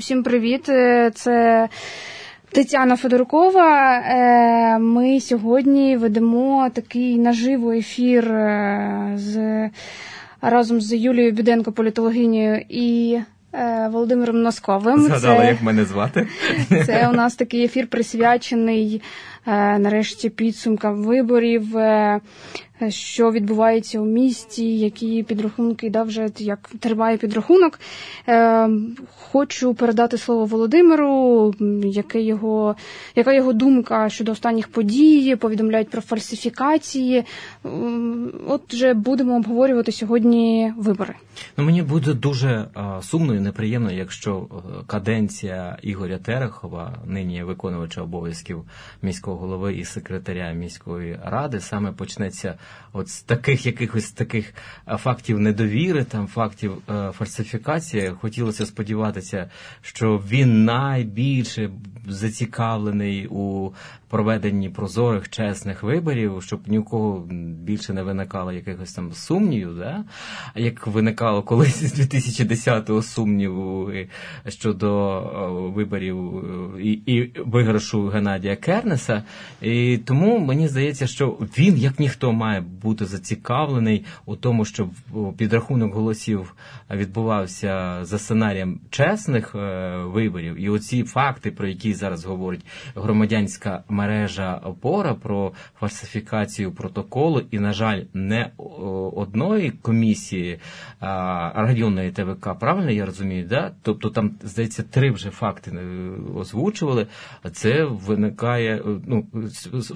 Усім привіт! Е, це Тетяна Федоркова. Е, ми сьогодні ведемо такий наживо ефір е, з разом з Юлією Біденко, політологинею і Володимиром Носковим. Згадала, це, як мене звати. Це у нас такий ефір присвячений нарешті підсумкам виборів що відбувається у місті, які підрахунки да, вже як триває підрахунок. Е, Хочу передати слово Володимиру, яке його, яка його думка щодо останніх подій, повідомляють про фальсифікації. Отже, будемо обговорювати сьогодні вибори. Ну мені буде дуже сумно і неприємно, якщо е, каденція Ігоря Терехова, нині виконувача обов'язків міського голови і секретаря міської ради, саме почнеться от з таких якихось таких фактів недовіри, там фактів е, фальсифікації, хотілося сподіватися, що він найбільше зацікавлений у проведенні прозорих чесних виборів, щоб ні у кого більше не виникало якихось там сумнівів, да? як виникало колись з 2010-го сумніву щодо виборів і і виграшу Геннадія Кернеса. І тому мені здається, що він, як ніхто, має бути зацікавлений у тому, щоб підрахунок голосів відбувався за сценарієм чесних е, виборів, і оці факти, про які зараз говорить громадянська мережа опора про фальсифікацію протоколу, і, на жаль, не одної комісії районної ТВК, правильно я розумію, да? Тобто там здається три вже факти е, озвучували. Це виникає, ну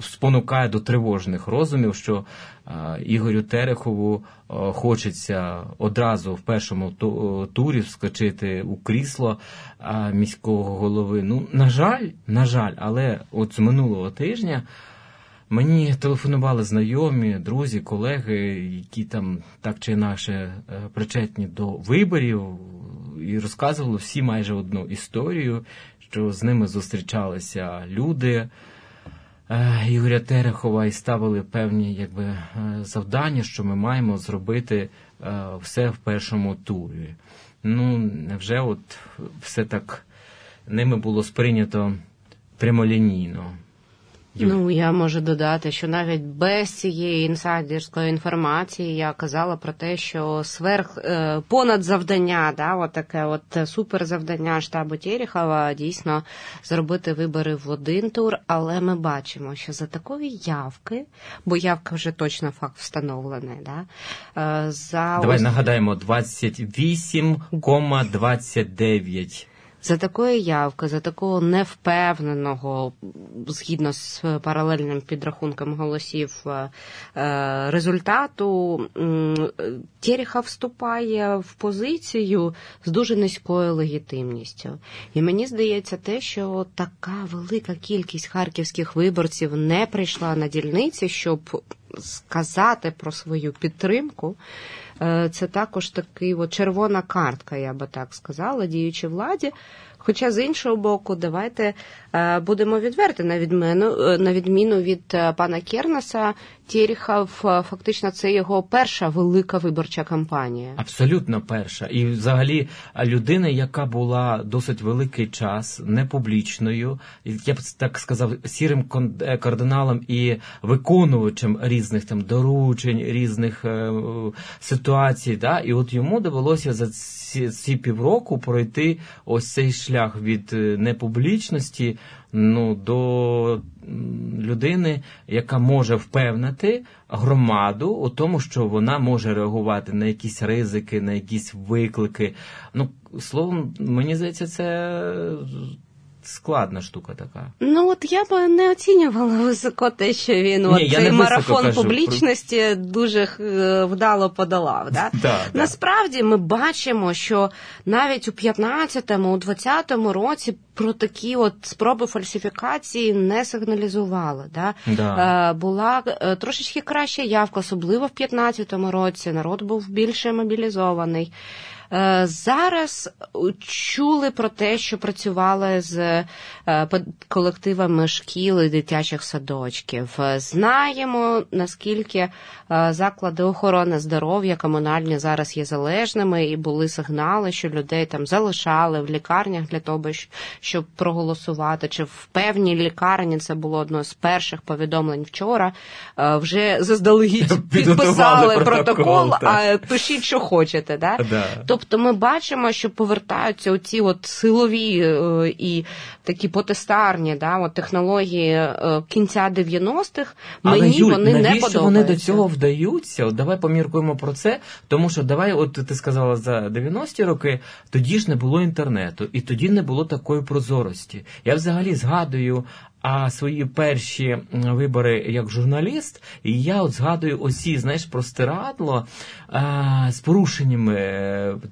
спонукає до тривожних розумів, що Ігорю Терехову хочеться одразу в першому турі вскочити у крісло міського голови. Ну, на жаль, на жаль, але от з минулого тижня. Мені телефонували знайомі, друзі, колеги, які там так чи інакше е, причетні до виборів, і розказували всі майже одну історію, що з ними зустрічалися люди. Е, Ігоря Терехова і ставили певні якби, е, завдання, що ми маємо зробити е, все в першому турі. Ну, невже от все так ними було сприйнято прямолінійно? Ну я можу додати, що навіть без цієї інсайдерської інформації я казала про те, що сверх е, понад завдання, да, от таке от суперзавдання штабу Терехова дійсно зробити вибори в один тур. Але ми бачимо, що за такої явки, бо явка вже точно факт встановлений, да, е, за давай ось... нагадаємо 28,29 за такої явки, за такого невпевненого, згідно з паралельним підрахунком голосів е, е, результату, Теріха вступає в позицію з дуже низькою легітимністю. І мені здається, те, що така велика кількість харківських виборців не прийшла на дільниці, щоб сказати про свою підтримку. Е, це також такий от червона картка, я би так сказала, діючій владі. Хоча з іншого боку, давайте будемо відверти на відміну е, на відміну від пана Кернеса, Тєріхов фактично це його перша велика виборча кампанія. Абсолютно перша. І взагалі людина, яка була досить великий час непублічною, я б так сказав, сірим кардиналом і виконувачем різних там доручень, різних е, ситуацій. Да? І от йому довелося за ці, ці півроку пройти ось цей шлях від е, непублічності ну, до людини, яка може впевнити громаду у тому, що вона може реагувати на якісь ризики, на якісь виклики. Ну, словом, мені здається, це складна штука така. Ну от я би не оцінювала високо те, що він Ні, от цей марафон кажу. публічності дуже е, вдало подолав. Да? Да, Насправді ми бачимо, що навіть у 15-му, у 20-му році про такі от спроби фальсифікації не сигналізували. Да? Да. Е, була е, трошечки краща явка, особливо в 15-му році. Народ був більше мобілізований. Е, зараз чули про те, що працювали з е, колективами шкіл і дитячих садочків. Знаємо, наскільки заклади охорони здоров'я комунальні зараз є залежними, і були сигнали, що людей там залишали в лікарнях для того, щоб проголосувати. Чи в певній лікарні це було одно з перших повідомлень вчора. Вже заздалегідь підписали протокол, а пишіть, що хочете. Да? Да. Тобто ми бачимо, що повертаються оці от силові е, і такі потестарні да, от технології е, кінця 90-х. Мені Але, Юль, вони не подобаються. вони до цього вдаються? От Давай поміркуємо про це, тому що давай, от ти сказала за 90-ті роки, тоді ж не було інтернету, і тоді не було такої прозорості. Я взагалі згадую а свої перші вибори як журналіст, і я от згадую осі, знаєш, простирадло а, з порушеннями.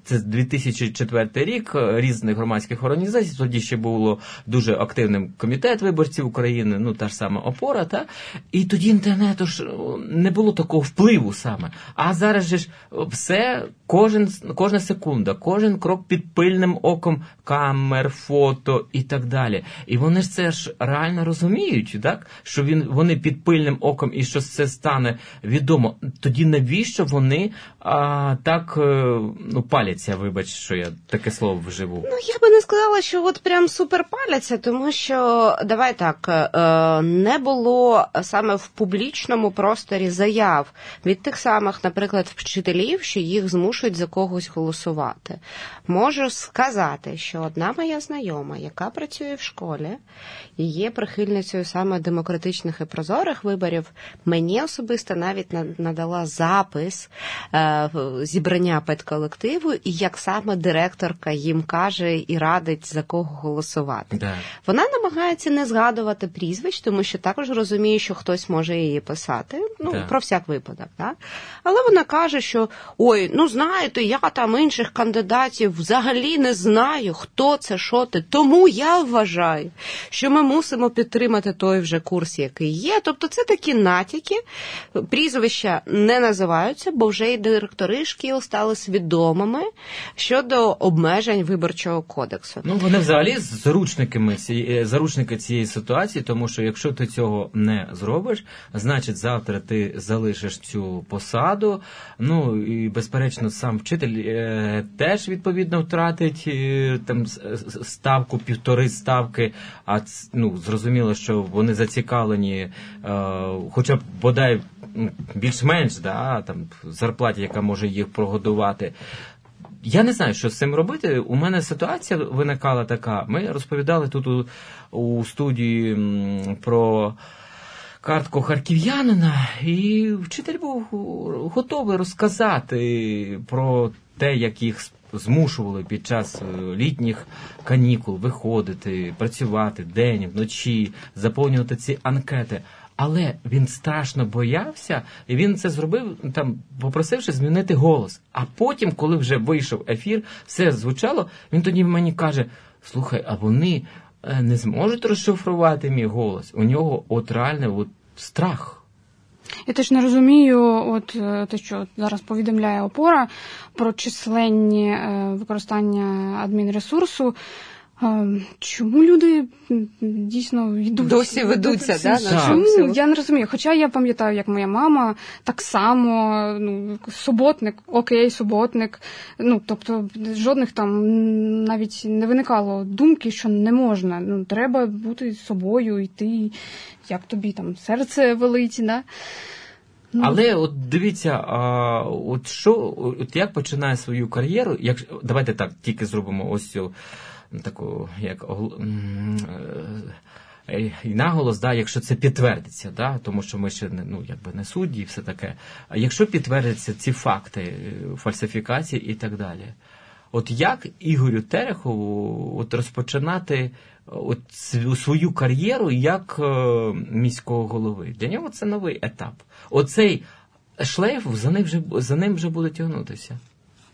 Це 2004 рік різних громадських організацій. Тоді ще було дуже активним комітет виборців України, ну та ж сама опора. Та? І тоді інтернету ж не було такого впливу саме. А зараз же ж все, кожен, кожна секунда, кожен крок під пильним оком камер, фото і так далі. І вони ж це ж реально розуміють, так що він вони під пильним оком і що це стане відомо. Тоді навіщо вони а, так е, ну паляться? Вибач, що я таке слово вживу. Ну я би не сказала, що от прям супер паляться, тому що давай так е, не було саме в публічному просторі заяв від тих самих, наприклад, вчителів, що їх змушують за когось голосувати. Можу сказати, що одна моя знайома, яка працює в школі і є прихильницею саме демократичних і прозорих виборів, мені особисто навіть надала запис е, зібрання педколективу, і як саме директорка їм каже і радить за кого голосувати. Да. Вона намагається не згадувати прізвищ, тому що також розуміє, що хтось може її писати. Ну да. про всяк випадок, да? але вона каже, що ой, ну знаєте, я там інших кандидатів взагалі не знаю, хто це, що ти. Тому я вважаю, що ми мусимо підтримати той вже курс, який є. Тобто це такі натяки, прізвища не називаються, бо вже і директори шкіл стали свідомими щодо обмежень виборчого кодексу. Ну вони взагалі заручниками е, заручники цієї ситуації, тому що якщо ти цього не зробиш, значить завтра ти залишиш цю посаду. Ну і безперечно, сам вчитель е, теж відповідно втратить е, там ставку, півтори ставки. А ну зрозуміло, що вони зацікавлені, е, хоча б бодай більш-менш да, там зарплаті, яка може їх прогодувати. Я не знаю, що з цим робити. У мене ситуація виникала така. Ми розповідали тут у, у студії про картку харків'янина, і вчитель був готовий розказати про те, як їх змушували під час е, літніх канікул виходити, працювати день, вночі, заповнювати ці анкети. Але він страшно боявся, і він це зробив там, попросивши змінити голос. А потім, коли вже вийшов ефір, все звучало. Він тоді мені каже: Слухай, а вони е, не зможуть розшифрувати мій голос. У нього от реальний от страх. Я теж не розумію, от е, те, що зараз повідомляє опора про численні е, використання адмінресурсу. Чому люди дійсно йдуть досі ведуться? Да, на Чому? Я не розумію. Хоча я пам'ятаю, як моя мама так само, ну, суботник, окей, суботник. Ну, тобто, жодних там навіть не виникало думки, що не можна. Ну, треба бути собою, йти, як тобі там серце велить, да? Ну. Але от дивіться, а, от що, от як починає свою кар'єру, як давайте так тільки зробимо ось цю таку як е, і наголос, да, якщо це підтвердиться, да, тому що ми ще не ну якби не судді, і все таке. А якщо підтвердяться ці факти е, фальсифікації і так далі, от як Ігорю Терехову от розпочинати от свою кар'єру як е, міського голови? Для нього це новий етап. Оцей шлейф за ним вже за ним вже буде тягнутися.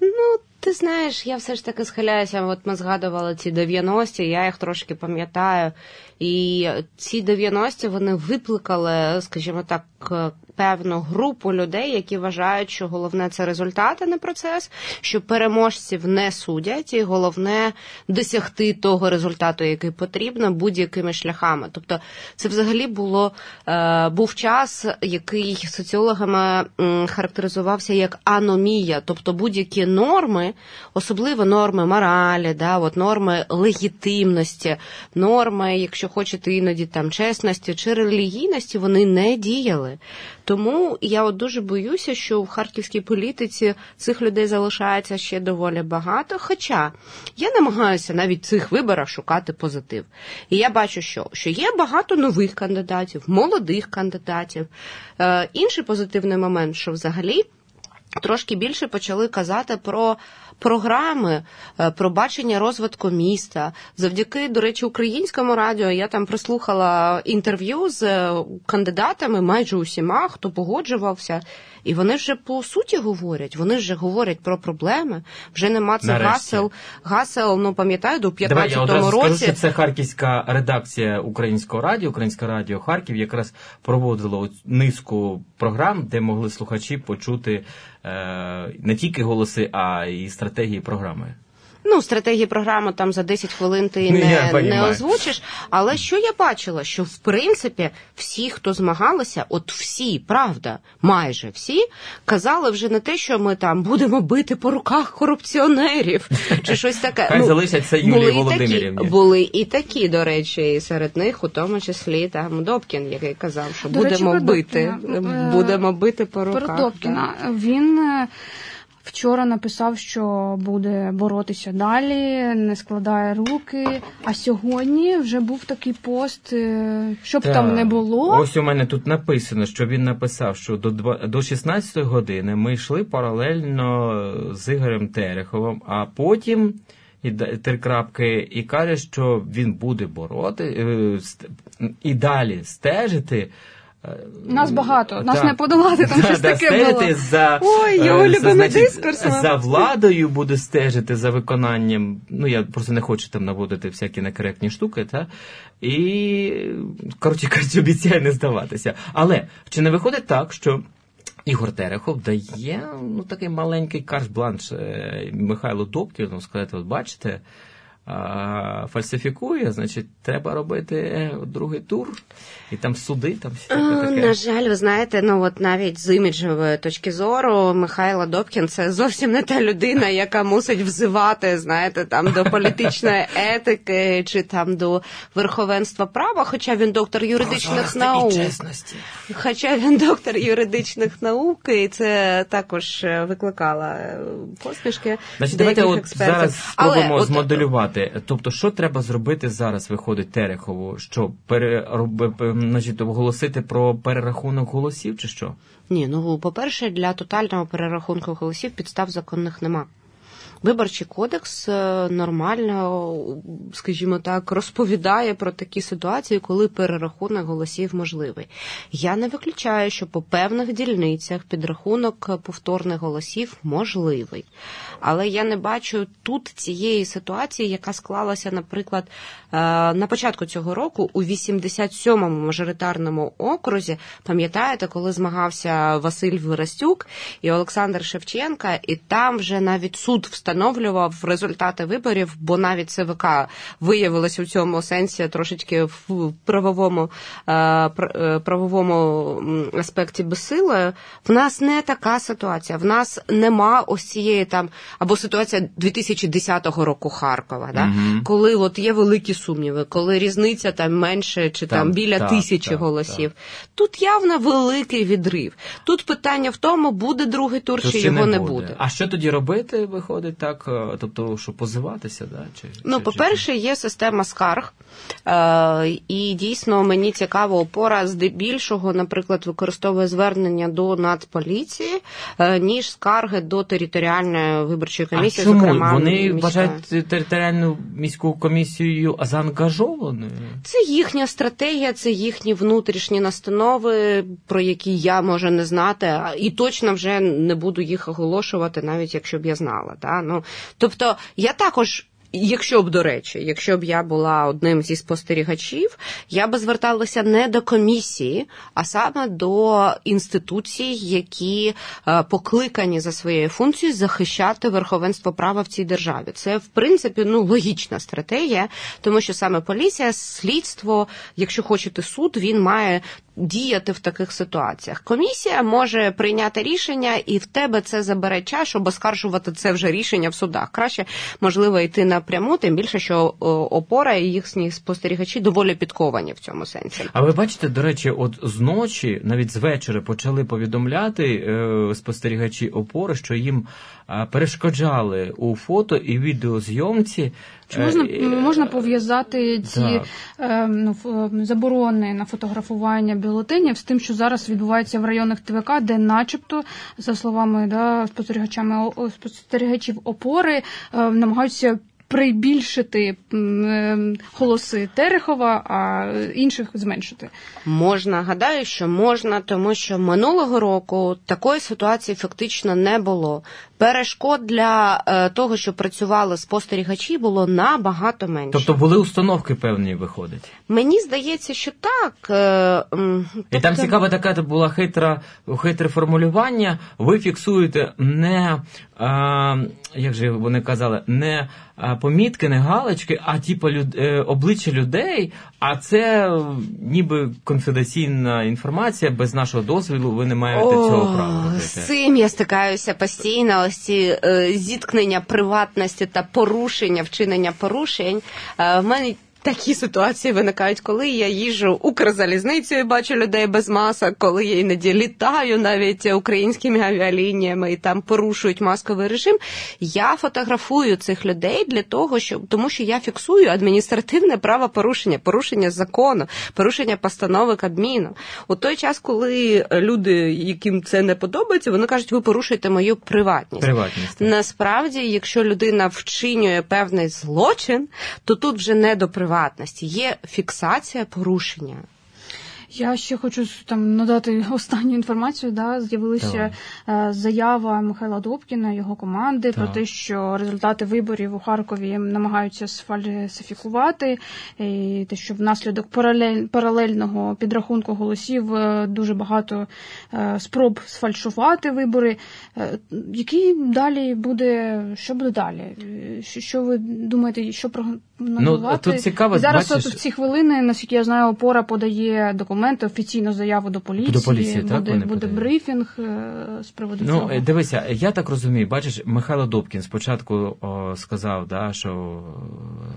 Ну, ти знаєш, я все ж таки схиляюся. От ми згадували ці 90-ті, я їх трошки пам'ятаю. І ці 90-ті вони викликали, скажімо так, певну групу людей, які вважають, що головне це результат, а не процес, що переможців не судять, і головне досягти того результату, який потрібно, будь-якими шляхами. Тобто, це взагалі було е, був час, який соціологами характеризувався як аномія, тобто будь-які норми, особливо норми моралі, да, от норми легітимності, норми, якщо хочете, іноді там чесності чи релігійності, вони не діяли. Тому я от дуже боюся, що в харківській політиці цих людей залишається ще доволі багато. Хоча я намагаюся навіть в цих виборах шукати позитив. І я бачу, що що є багато нових кандидатів, молодих кандидатів. Е, Інший позитивний момент, що взагалі трошки більше почали казати про програми, е, про бачення розвитку міста. Завдяки, до речі, українському радіо я там прислухала інтерв'ю з е, кандидатами, майже усіма, хто погоджувався. І вони вже по суті говорять. Вони вже говорять про проблеми. Вже нема це гасел. Гасел, ну пам'ятаю, до 15-му році. Скажу, що це харківська редакція українського радіо, Українське радіо Харків якраз проводило низку програм, де могли слухачі почути е, не тільки голоси, а й стратегії програми. Ну, стратегії програми там за 10 хвилин ти не, не озвучиш. Але що я бачила? Що в принципі всі, хто змагалися, от всі, правда, майже всі, казали вже не те, що ми там будемо бити по руках корупціонерів чи щось таке. Хай ну, залишаться Юлії Володимирівні. Були і такі, до речі, і серед них, у тому числі там Добкін, який казав, що до будемо речі, бити, будемо бити по руках. Про Добкіна. Він Вчора написав, що буде боротися далі, не складає руки. А сьогодні вже був такий пост, е, щоб так. там не було. Ось у мене тут написано, що він написав, що до до 16 години ми йшли паралельно з Ігорем Тереховим, а потім і три крапки, і каже, що він буде бороти е, і далі стежити. Нас багато, нас да. не подолати, там да, щось да, таке було. За, Ой, його е, любимий дискурс. За владою буде стежити за виконанням. Ну, я просто не хочу там наводити всякі некоректні штуки, та? і, коротше кажучи, обіцяє не здаватися. Але чи не виходить так, що Ігор Терехов дає ну, такий маленький карш-бланш е, Михайлу Добкіну, сказати, от бачите, фальсифікує, значить, треба робити е, другий тур, і там суди, там все таке. На жаль, ви знаєте, ну от навіть з іміджової точки зору Михайло Добкін це зовсім не та людина, яка мусить взивати, знаєте, там до політичної етики чи там до верховенства права, хоча він доктор юридичних наук. Хоча він доктор юридичних наук, і це також е, викликало е, посмішки. Значить, давайте от зараз спробуємо змоделювати зробити? Тобто, що треба зробити зараз, виходить Терехову? Що перероб... оголосити про перерахунок голосів, чи що? Ні, ну по-перше, для тотального перерахунку голосів підстав законних нема. Виборчий кодекс е, нормально, скажімо так, розповідає про такі ситуації, коли перерахунок голосів можливий. Я не виключаю, що по певних дільницях підрахунок повторних голосів можливий. Але я не бачу тут цієї ситуації, яка склалася, наприклад, е, на початку цього року у 87-му мажоритарному окрузі. Пам'ятаєте, коли змагався Василь Виростюк і Олександр Шевченка, і там вже навіть суд встановив встановлював результати виборів, бо навіть ЦВК виявилося в цьому сенсі трошечки в правовому е, е, правовому аспекті безсили. В нас не така ситуація. В нас нема ось цієї там або ситуація 2010 року Харкова, да? Угу. коли от є великі сумніви, коли різниця там менше чи там, там біля так, тисячі так, голосів. Так. Тут явно великий відрив. Тут питання в тому, буде другий тур, Тут чи його не буде. буде. А що тоді робити, виходить? Так? Е, тобто, що позиватися? Да? Чи, Ну, чи, по-перше, є система скарг, е, і дійсно мені цікаво, опора здебільшого, наприклад, використовує звернення до Нацполіції, е, ніж скарги до територіальної виборчої комісії. А чому? зокрема Вони міська. вважають територіальну міську комісію заангажованою? Це їхня стратегія, це їхні внутрішні настанови, про які я може не знати, і точно вже не буду їх оголошувати, навіть якщо б я знала. Да? Ну, Тобто я також Якщо б, до речі, якщо б я була одним зі спостерігачів, я би зверталася не до комісії, а саме до інституцій, які е, покликані за своєю функцією захищати верховенство права в цій державі. Це в принципі ну логічна стратегія, тому що саме поліція, слідство, якщо хочете суд, він має діяти в таких ситуаціях. Комісія може прийняти рішення, і в тебе це забере час, щоб оскаржувати це вже рішення в судах. Краще можливо йти напряму, тим більше, що опора і їхні спостерігачі доволі підковані в цьому сенсі. А ви бачите, до речі, от зночі, навіть з вечора, почали повідомляти е, спостерігачі опори, що їм перешкоджали у фото і відеозйомці. Чи можна е, можна пов'язати ці е, ну, заборони на фотографування бюлетенів з тим, що зараз відбувається в районах ТВК, де, начебто, за словами да, спостерігачами спостерігачів опори, е, намагаються прибільшити голоси Терехова, а інших зменшити? Можна, гадаю, що можна, тому що минулого року такої ситуації фактично не було. Перешкод для е, того, щоб працювали спостерігачі, було набагато менше. Тобто були установки певні виходить. Мені здається, що так. Е, тобто... І там цікава така була хитра хитре формулювання. Ви фіксуєте не а, як же вони казали, не помітки, не галочки, а типу люд... Е, обличчя людей. А це ніби конфіденційна інформація без нашого дозволу. Ви не маєте О, цього права. З цим я стикаюся постійно. Ось е, зіткнення приватності та порушення, вчинення порушень. Е, в мене Такі ситуації виникають, коли я їжу Укрзалізницею, бачу людей без масок, коли я іноді літаю навіть українськими авіалініями і там порушують масковий режим. Я фотографую цих людей для того, щоб тому, що я фіксую адміністративне правопорушення, порушення закону, порушення постанови Кабміну. У той час, коли люди, яким це не подобається, вони кажуть, ви порушуєте мою приватність. Приватність. Насправді, якщо людина вчинює певний злочин, то тут вже не до приватності приватності, є фіксація порушення. Я ще хочу там надати останню інформацію. Да, З'явилася так. Е, заява Михайла Добкіна, його команди, так. про те, що результати виборів у Харкові намагаються сфальсифікувати, і те, що внаслідок паралель, паралельного підрахунку голосів е, дуже багато е, спроб сфальшувати вибори. Який далі буде, що буде далі? Що ви думаєте, що прогнозувати? Ну, тут цікаво, зараз бачиш... от в ці хвилини, наскільки я знаю, опора подає документи документи, офіційну заяву до поліції. До поліції, так, Буде, буде брифінг е, з приводу ну, цього. Ну, дивися, я так розумію, бачиш, Михайло Добкін спочатку о, сказав, да, що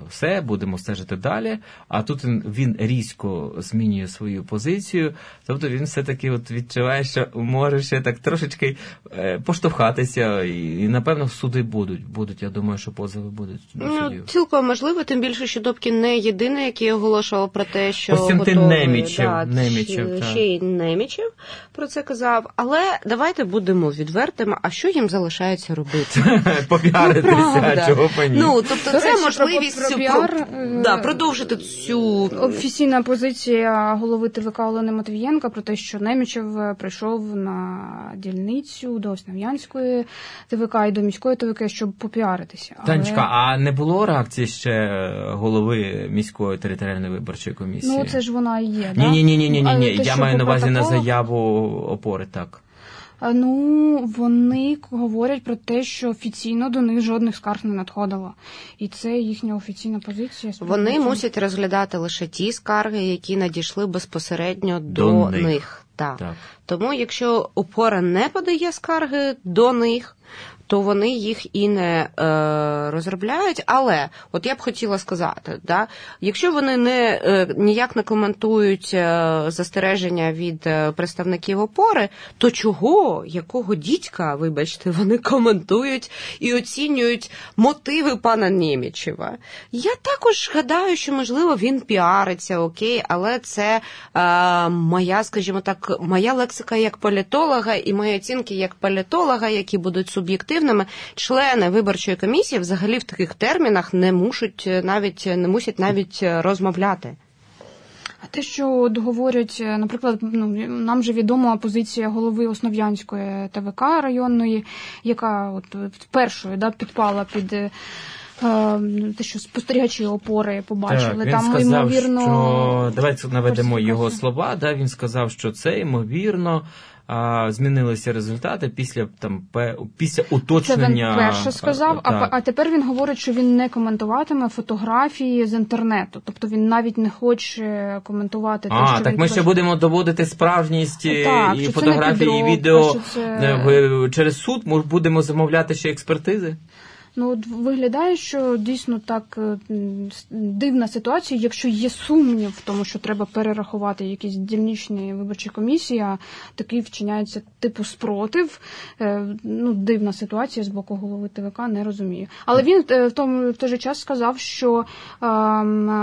все, будемо стежити далі, а тут він, він різко змінює свою позицію, тобто він все-таки от відчуває, що може ще так трошечки е, поштовхатися, і, і, напевно, суди будуть. Будуть, я думаю, що позови будуть до ну, судів. Цілком можливо, тим більше, що Добкін не єдиний, який оголошував про те, що Костянтин готовий, Немічев. Да, Немічев, ще й Немічев про це казав. Але давайте будемо відвертими. А що їм залишається робити? Попіаритися, ну, чого по Ну тобто, це можливість е, да, продовжити цю офіційна позиція голови ТВК Олени Матвієнка про те, що Немічев прийшов на дільницю до Основ'янської ТВК і до міської ТВК, щоб попіаритися. Танечка, а не було реакції ще голови міської територіальної виборчої комісії? Ну це ж вона і є. Ні, ні, ні, ні, ні, ні, ні. Я маю на увазі на заяву опори, так. Ну, вони говорять про те, що офіційно до них жодних скарг не надходило, і це їхня офіційна позиція. Вони мусять розглядати лише ті скарги, які надійшли безпосередньо до, до них. них. Так. так. Тому, якщо опора не подає скарги до них, то вони їх і не е, розробляють. Але от я б хотіла сказати, да, якщо вони не е, ніяк не коментують е, застереження від е, представників опори, то чого, якого дідька, вибачте, вони коментують і оцінюють мотиви пана Німічева? Я також гадаю, що можливо він піариться, окей, але це е, моя, скажімо так, моя лексика як політолога і мої оцінки як політолога, які будуть суб'єктивні ефективними, члени виборчої комісії взагалі в таких термінах не мусять навіть не мусять навіть розмовляти. А те, що от говорять, наприклад, ну нам же відома позиція голови Основ'янської ТВК районної, яка от першою да, підпала під те, що спостерігачі опори побачили. Так, він Там сказав, ймовірно що давайте наведемо його слова. Да, Він сказав, що це ймовірно. А, змінилися результати після там після уточнення. Це він перше сказав, а, а тепер він говорить, що він не коментуватиме фотографії з інтернету. Тобто він навіть не хоче коментувати те, а, що так він ми ще будемо доводити справжність так, і фотографії, і відео це... через суд. Ми будемо замовляти ще експертизи. Ну, от виглядає, що дійсно так е, дивна ситуація, якщо є сумнів в тому, що треба перерахувати якісь дільничні виборчі комісії, а такий вчиняється типу спротив. Е, ну, дивна ситуація з боку голови ТВК, не розумію. Але він е, в тому в той же час сказав, що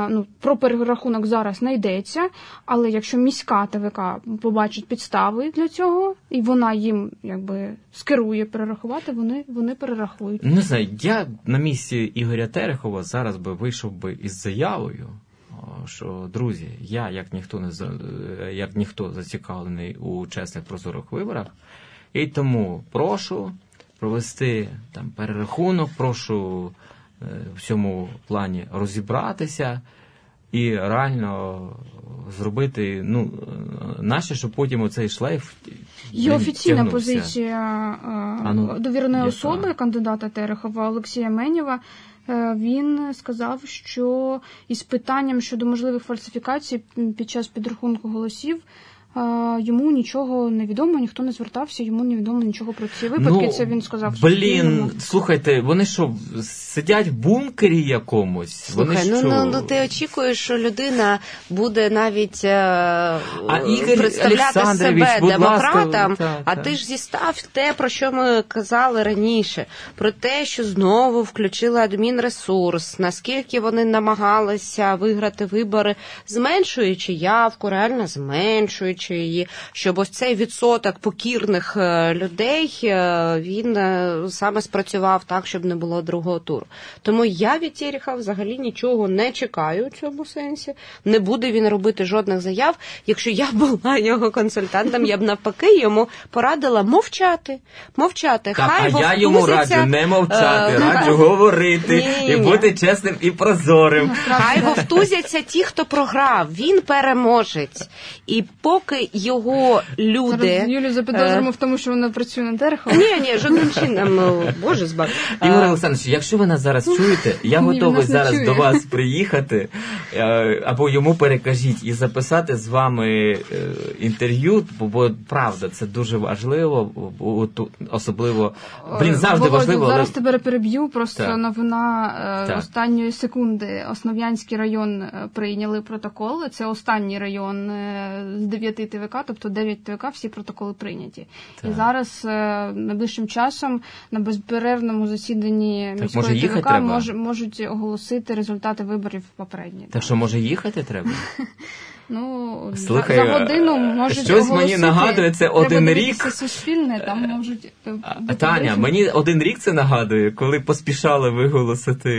ну, про перерахунок зараз не йдеться, але якщо міська ТВК побачить підстави для цього, і вона їм якби скерує перерахувати, вони, вони перерахують. Не знаю. Я на місці Ігоря Терехова зараз би вийшов би із заявою, що друзі, я як ніхто не як ніхто зацікавлений у чесних прозорих виборах, і тому прошу провести там перерахунок, прошу е, в цьому плані розібратися і реально зробити ну, наше, щоб потім оцей шлейф. Є офіційна позиція а, ну, довіреної яка? особи, кандидата Терехова Олексія Менєва. Е, він сказав, що із питанням щодо можливих фальсифікацій під час підрахунку голосів йому нічого не відомо, ніхто не звертався, йому не відомо нічого про ці випадки. Ну, Це він сказав. Блін, слухайте, вони що сидять в бункері якомусь? Слухай, вони ну, що? ну ну ти очікуєш, що людина буде навіть е, а Ігор представляти себе демократам, та, а ти ж зістав те, про що ми казали раніше, про те, що знову включили адмінресурс, наскільки вони намагалися виграти вибори, зменшуючи явку, реально зменшуючи підвищуючи її, щоб ось цей відсоток покірних е, людей е, він е, саме спрацював так, щоб не було другого туру. Тому я від Тєріха взагалі нічого не чекаю у цьому сенсі. Не буде він робити жодних заяв. Якщо я була його консультантом, я б навпаки йому порадила мовчати. Мовчати. Так, Хай а я йому раджу не мовчати, е, раджу говорити ні, і ні. бути чесним і прозорим. Хай вовтузяться ті, хто програв. Він переможець. І поки його люди. Зараз Юлю запідозримо в тому, що вона працює на Терехова. Ні, ні, жодним чином, ну, боже збав. Ігор Олександрович, якщо ви нас зараз чуєте, я готовий зараз до вас приїхати е, або йому перекажіть і записати з вами е, інтерв'ю, бо, бо правда, це дуже важливо, особливо блін, завжди важливо. але- Зараз тебе переб'ю. Просто Так. новина е, Так. останньої секунди. Основ'янський район е, прийняли протокол. Це останній район е, з 9 ТВК, тобто 9 ТВК, всі протоколи прийняті. Так. І зараз е, найближчим часом на безперервному засіданні Так, міської може, ТВК мож- можуть оголосити результати виборів попередні. Так що може їхати треба? Ну за- Слухай, за годину можуть щось мені нагадує, це Треба один рік. суспільне, там можуть е, бути Таня, мені один рік це нагадує, коли поспішали виголосити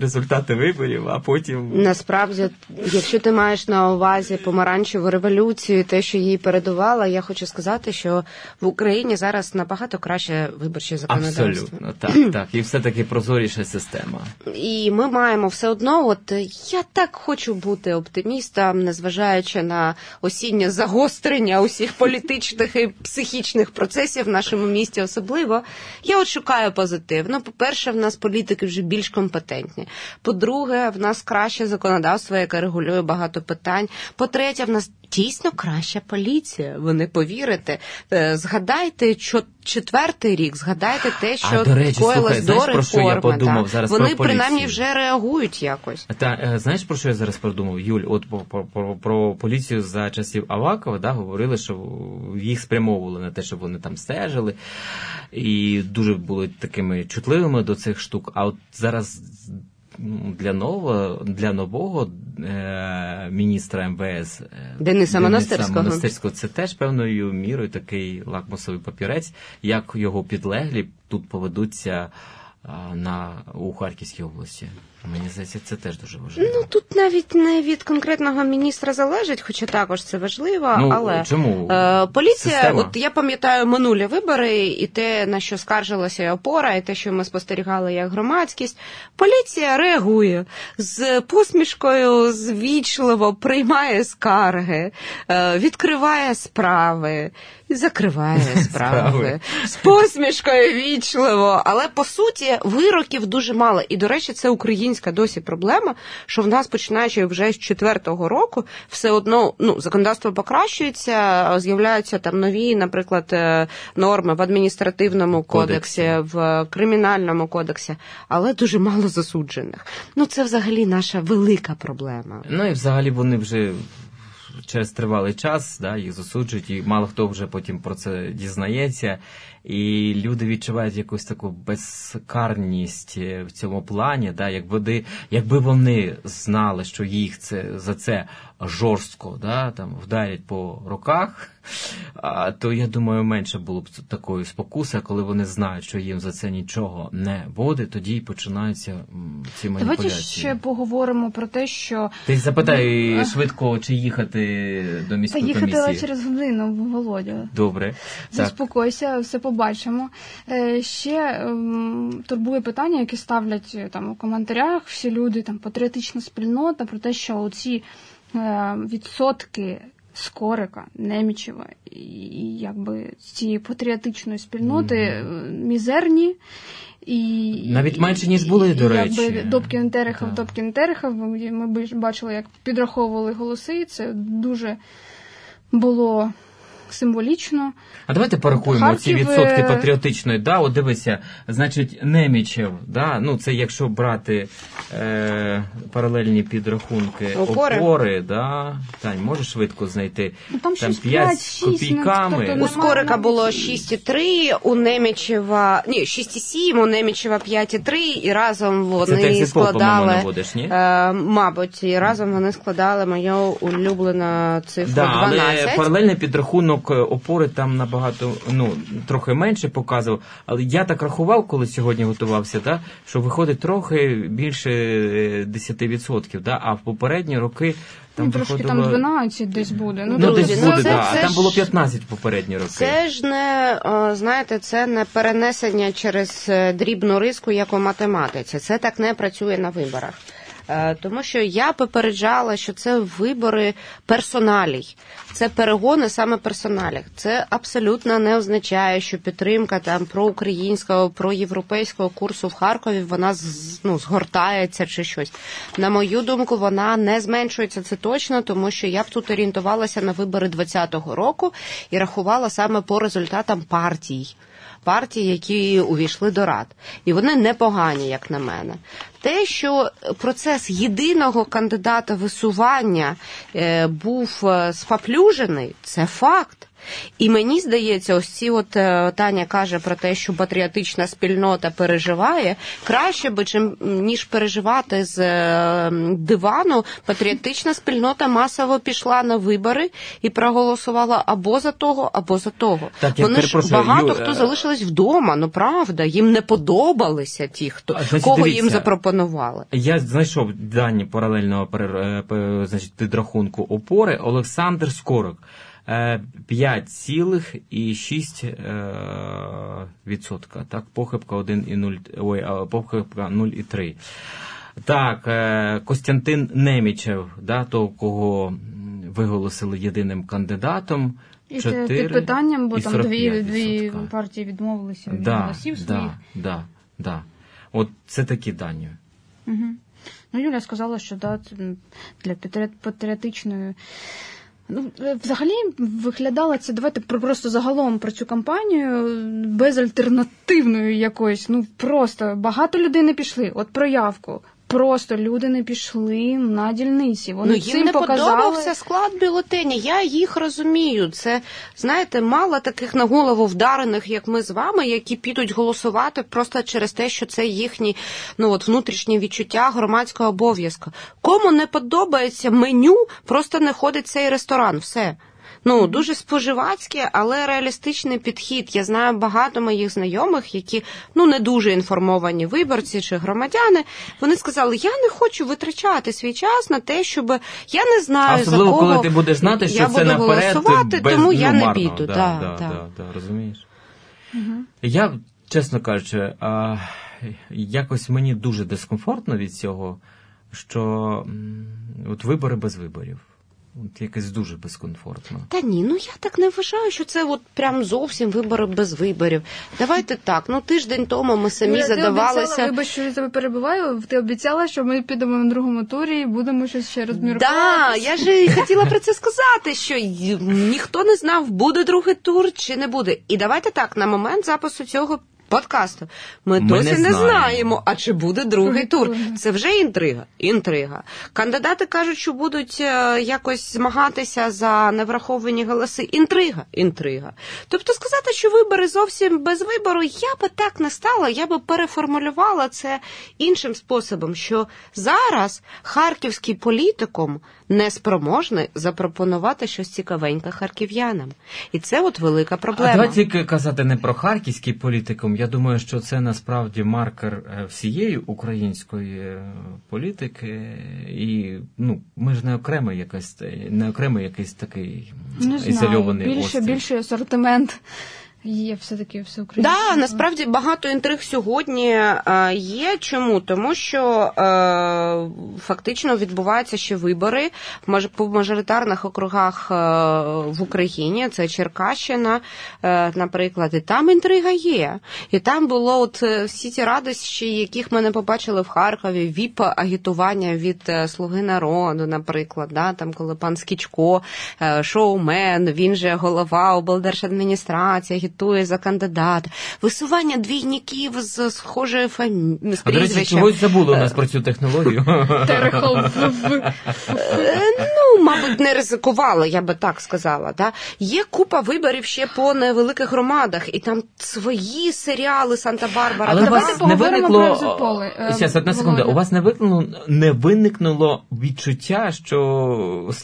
результати виборів, а потім Насправді, якщо ти маєш на увазі помаранчеву революцію, і те, що її передувала, я хочу сказати, що в Україні зараз набагато краще виборче законодавство. абсолютно так, так, і все таки прозоріша система. І ми маємо все одно, от я так хочу бути оптимістом, незважаючи на осіннє загострення усіх політичних і психічних процесів в нашому місті, особливо. Я от шукаю позитив. Ну, по-перше, в нас політики вже більш компетентні. По-друге, в нас краще законодавство, яке регулює багато питань. По-третє, в нас дійсно краща поліція. Ви не повірите. Е, Згадайте, що четвертий рік, згадайте те, що коїлось до знаєш, про що я реформи. подумав зараз Вони про принаймні вже реагують якось. Та е, знаєш про що я зараз подумав? Юль, от про, про, про, про поліцію за часів Авакова, да, говорили, що їх спрямовували на те, щоб вони там стежили, і дуже були такими чутливими до цих штук. А от зараз ну, для нового для нового е, міністра МВС е, Дениса Монастирського. Монастирського це теж певною мірою такий лакмусовий папірець, як його підлеглі тут поведуться на у Харківській області. Мені здається, це теж дуже важливо. Ну тут навіть не від конкретного міністра залежить, хоча також це важливо. Ну, але чому е, поліція, Система? от я пам'ятаю минулі вибори, і те на що скаржилася опора, і те, що ми спостерігали як громадськість. Поліція реагує з посмішкою, звічливо приймає скарги, е, відкриває справи. Закриває справи з посмішкою вічливо. Але по суті вироків дуже мало. І до речі, це українська досі проблема, що в нас, починаючи вже з четвертого року, все одно ну законодавство покращується, з'являються там нові, наприклад, е, норми в адміністративному кодексі, Кодексі. в кримінальному кодексі, але дуже мало засуджених. Ну це взагалі наша велика проблема. Ну і взагалі вони вже через тривалий час да, їх засуджують, і мало хто вже потім про це дізнається. І люди відчувають якусь таку безкарність е, в цьому плані, да, якби, якби вони знали, що їх це за це жорстко да, там, вдарять по руках, то я думаю, менше було б такої спокуси, коли вони знають, що їм за це нічого не буде, тоді й починаються ці Давайте маніпуляції. ще поговоримо про те, що Ти запитай швидко, чи їхати до та міської їхати комісії. через годину, Володя. Добре. Заспокойся, все побачимо. Е, ще ем, турбує питання, які ставлять е, там у коментарях всі люди, там патріотична спільнота, про те, що оці е, відсотки Скорика, Немічева і, і якби цієї патріотичної спільноти е, мізерні. І, Навіть менше, ніж були, до і, речі. Якби Добкін Терехов. Добкін Терехов, ми бачили, як підраховували голоси. Це дуже було символічно. А давайте порахуємо ці відсотки е, патріотичної. Да, от дивися, значить, Немічев, да, ну це якщо брати е, паралельні підрахунки Опори. опори, да, Тань, можеш швидко знайти Ну, там там 5 5, з копійками. ну, тобто У Скорика було 6,3, у Немічева ні, 6,7, у Немічева 5,3, і разом Це ти вони по-моєму, складали. наводиш, ні? Е, мабуть, і разом вони складали мою улюблену цифру Да, 12. але паралельний підрахунок е, опори там набагато ну трохи менше показував. Але я так рахував, коли сьогодні готувався, да, що виходить трохи більше е, 10%, да, а в попередні роки там ну, трошки виходило... там 12 десь буде. Ну, Ну, тобто десь буде, ну, це- да. а там було 15 попередні роки. Це ж не е, знаєте, це не перенесення через е, дрібну риску, як у математиці. Це так не працює на виборах. Е, Тому що я попереджала, що це вибори персоналій, це перегони саме персоналів. Це абсолютно не означає, що підтримка там проукраїнського, проєвропейського курсу в Харкові вона ну, згортається чи щось. На мою думку, вона не зменшується. Це точно, тому що я б тут орієнтувалася на вибори 2020 року і рахувала саме по результатам партій. Партії, які увійшли до рад, і вони непогані, як на мене. Те, що процес єдиного кандидата висування е, був спаплюжений, сфаплюжений, це факт. І мені здається, ось ці от е, Таня каже про те, що патріотична спільнота переживає. Краще би, чим ніж переживати з е, дивану, патріотична спільнота масово пішла на вибори і проголосувала або за того, або за того. Так, Вони ж багато Ю, хто е, залишились вдома. Ну правда, їм не подобалися ті, хто А, значить, кого дивіться. їм запропонували. Я знайшов дані паралельного значить, підрахунку опори. Олександр Скорик. Е, 5,6 е, відсотка. Так, похибка 1,0, ой, похибка 0,3. Так, е, Костянтин Немічев, да, того, кого виголосили єдиним кандидатом. І це 4 під питанням, бо там дві, дві партії відмовилися від да, голосів своїх. да, да, да. От це такі дані. Угу. Ну, Юля сказала, що да, для патріот- патріотичної. Ну, е, взагалі виглядало це, давайте просто загалом про цю кампанію безальтернативною якоюсь. Ну просто багато людей не пішли. От про явку. Просто люди не пішли на дільниці. Вони ну, їм цим не показали... подобався склад бюлетені. Я їх розумію. Це знаєте, мало таких на голову вдарених, як ми з вами, які підуть голосувати просто через те, що це їхні ну от внутрішні відчуття громадського обов'язку. Кому не подобається меню, просто не ходить цей ресторан. Все. Ну дуже споживацьке, але реалістичний підхід. Я знаю багато моїх знайомих, які ну не дуже інформовані виборці чи громадяни. Вони сказали: я не хочу витрачати свій час на те, щоб я не знаю Особливо, за кого коли ти будеш знати, що я це буду наперед голосувати, без, тому я ну, не марно. піду. Да, Да, да, да. да, да, розумієш? Я, чесно кажучи, а, якось мені дуже дискомфортно від цього, що от вибори без виборів. От якось дуже безкомфортно. Та ні, ну я так не вважаю, що це от прям зовсім вибори без виборів. Давайте так. Ну тиждень тому ми самі Юля, Ти задавалися. обіцяла, вибач, що я тебе перебиваю. Ти обіцяла, що ми підемо на другому турі і будемо щось ще розмірковувати. Да, я ж і хотіла про це сказати, що ніхто не знав, буде другий тур чи не буде. І давайте так, на момент запису цього подкасту ми, Ми досі не не, знаємо. знаємо, а чи буде другий тур. Це вже інтрига. Інтрига. Кандидати кажуть, що будуть е, якось змагатися за невраховані голоси. Інтрига. Інтрига. Тобто сказати, що вибори зовсім без вибору, я би так не стала, я би переформулювала це іншим способом, що зараз харківський політикум не спроможний запропонувати щось цікавеньке харків'янам. І це от велика проблема. А давайте тільки казати не про харківський політикум. Я думаю, що це насправді маркер е, всієї української е, політики, і ну ми ж не окремо якась не окремо якийсь такий Не знаю, ізольований більше, острів. більший асортимент є все-таки всеукраїнський. Да, насправді багато інтриг сьогодні е, є. Чому? Тому що е, фактично відбуваються ще вибори по мажоритарних округах е, в Україні. Це Черкащина, е, наприклад, і там інтрига є. І там було от всі ті радощі, яких ми не побачили в Харкові, віп агітування від Слуги народу, наприклад, да, там коли пан Скічко, шоумен, він же голова облдержадміністрації, агітує за кандидата, висування двійників з схожою фамі... з А до речі, чогось забули у нас про цю технологію. Е, Ну, мабуть, не ризикували, я би так сказала. Да? Є купа виборів ще по невеликих громадах, і там свої серіали Санта-Барбара. Але у Давайте поговоримо про виникло екзитполи, е, одна секунда. У вас не виникнуло не виникнуло відчуття, що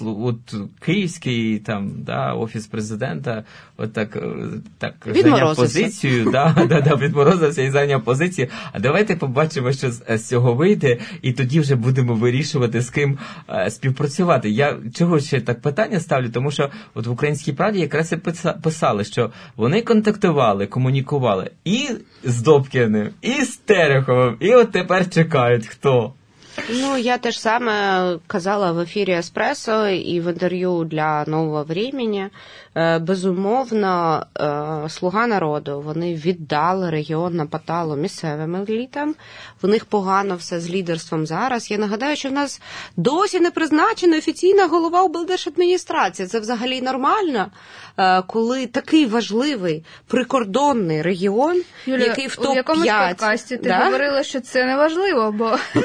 от київський там да офіс президента, от так, е, так зайняв позицію, да, да, да, відморозився і зайняв позицію. А давайте побачимо, що з, з цього вийде, і тоді вже будемо вирішувати з ким е, співпрацювати. Я чого ще так питання ставлю, тому що от в українській правді якраз і писали, що вони контактували, комунікували і з Добкіним, і з Тереховим, і от тепер чекають хто. Ну, я теж саме казала в ефірі Еспресо і в інтерв'ю для нового времени. Е, Безумовно, е, слуга народу вони віддали регіон на поталу місцевим елітам. В них погано все з лідерством зараз. Я нагадаю, що в нас досі не призначена офіційна голова облдержадміністрації. Це взагалі нормально, е, коли такий важливий прикордонний регіон, Юля, який в топ у якомусь подкасті ти говорила, що це не важливо, бо Ну,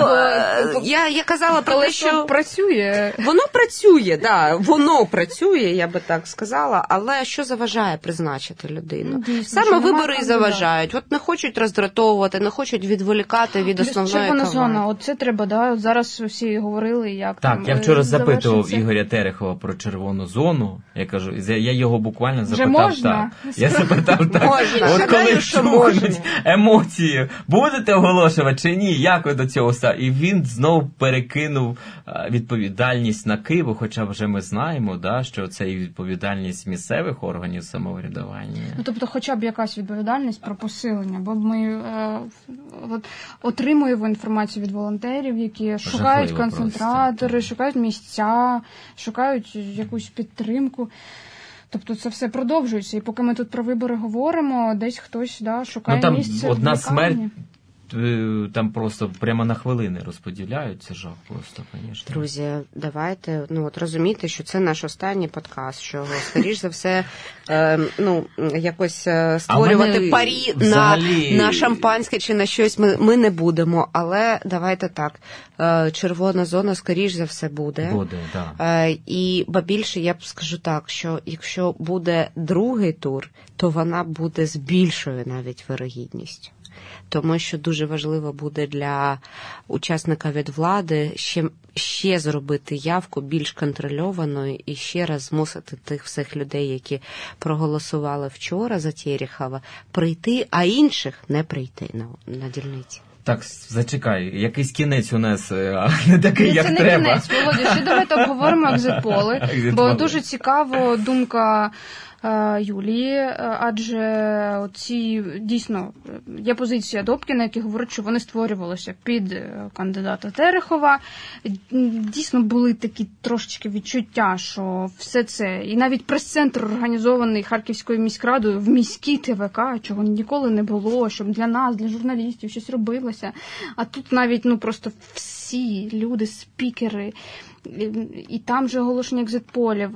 е, я, я казала про те, що працює. Воно працює, да, воно працює, я би так сказала, але що заважає призначити людину? Ну, дійсно, Саме вибори і заважають. От не хочуть роздратовувати, не хочуть відволікати від основної Червона зона, от це треба, да. От зараз всі говорили, як Так, там, я е, вчора запитував. Ігоря Терехова про червону зону. Я кажу, я його буквально Вже запитав можна? так. Я запитав так. Можна. От коли що можна. емоції, будете оголошувати чи ні? Як ви до цього ста? І він знов перекинув е, відповідальність на Києву, хоча вже ми знаємо, да, що це і відповідальність місцевих органів самоврядування. Ну, тобто, хоча б якась відповідальність про посилення, бо ми е, от, отримуємо інформацію від волонтерів, які шукають просто, концентратори, так. шукають місця, шукають якусь підтримку. Тобто це все продовжується. І поки ми тут про вибори говоримо, десь хтось да, шукає Ну там місце. одна смерть. Там просто прямо на хвилини розподіляють. Це жах просто, звісно. Друзі, давайте ну от розуміти, що це наш останній подкаст. Що скоріш за все, е, ну якось е, створювати мене парі взагалі- на, на шампанське чи на щось. Ми, ми не будемо. Але давайте так. Е, червона зона, скоріш за все, буде. Буде, да. Е, І ба більше я б скажу так, що якщо буде другий тур, то вона буде з більшою навіть вирогідністю. Тому що дуже важливо буде для учасника від влади ще ще зробити явку більш контрольованою і ще раз змусити тих всіх людей, які проголосували вчора за Тєріхова, прийти, а інших не прийти на, на дільниці. Так, зачекай, якийсь кінець у нас а не такий, як це не треба. кінець, Володя, ще давайте обговоримо екзитполи, бо дуже цікаво думка е, Юлії, е, адже ці дійсно є позиція Добкіна, який говорить, що вони створювалися під е, кандидата Терехова. Дійсно були такі трошечки відчуття, що все це, і навіть прес-центр організований Харківською міськрадою в міській ТВК, чого ніколи не було, щоб для нас, для журналістів щось робилося. А тут навіть ну просто всі люди, спікери. І там же оголошення екзитполів,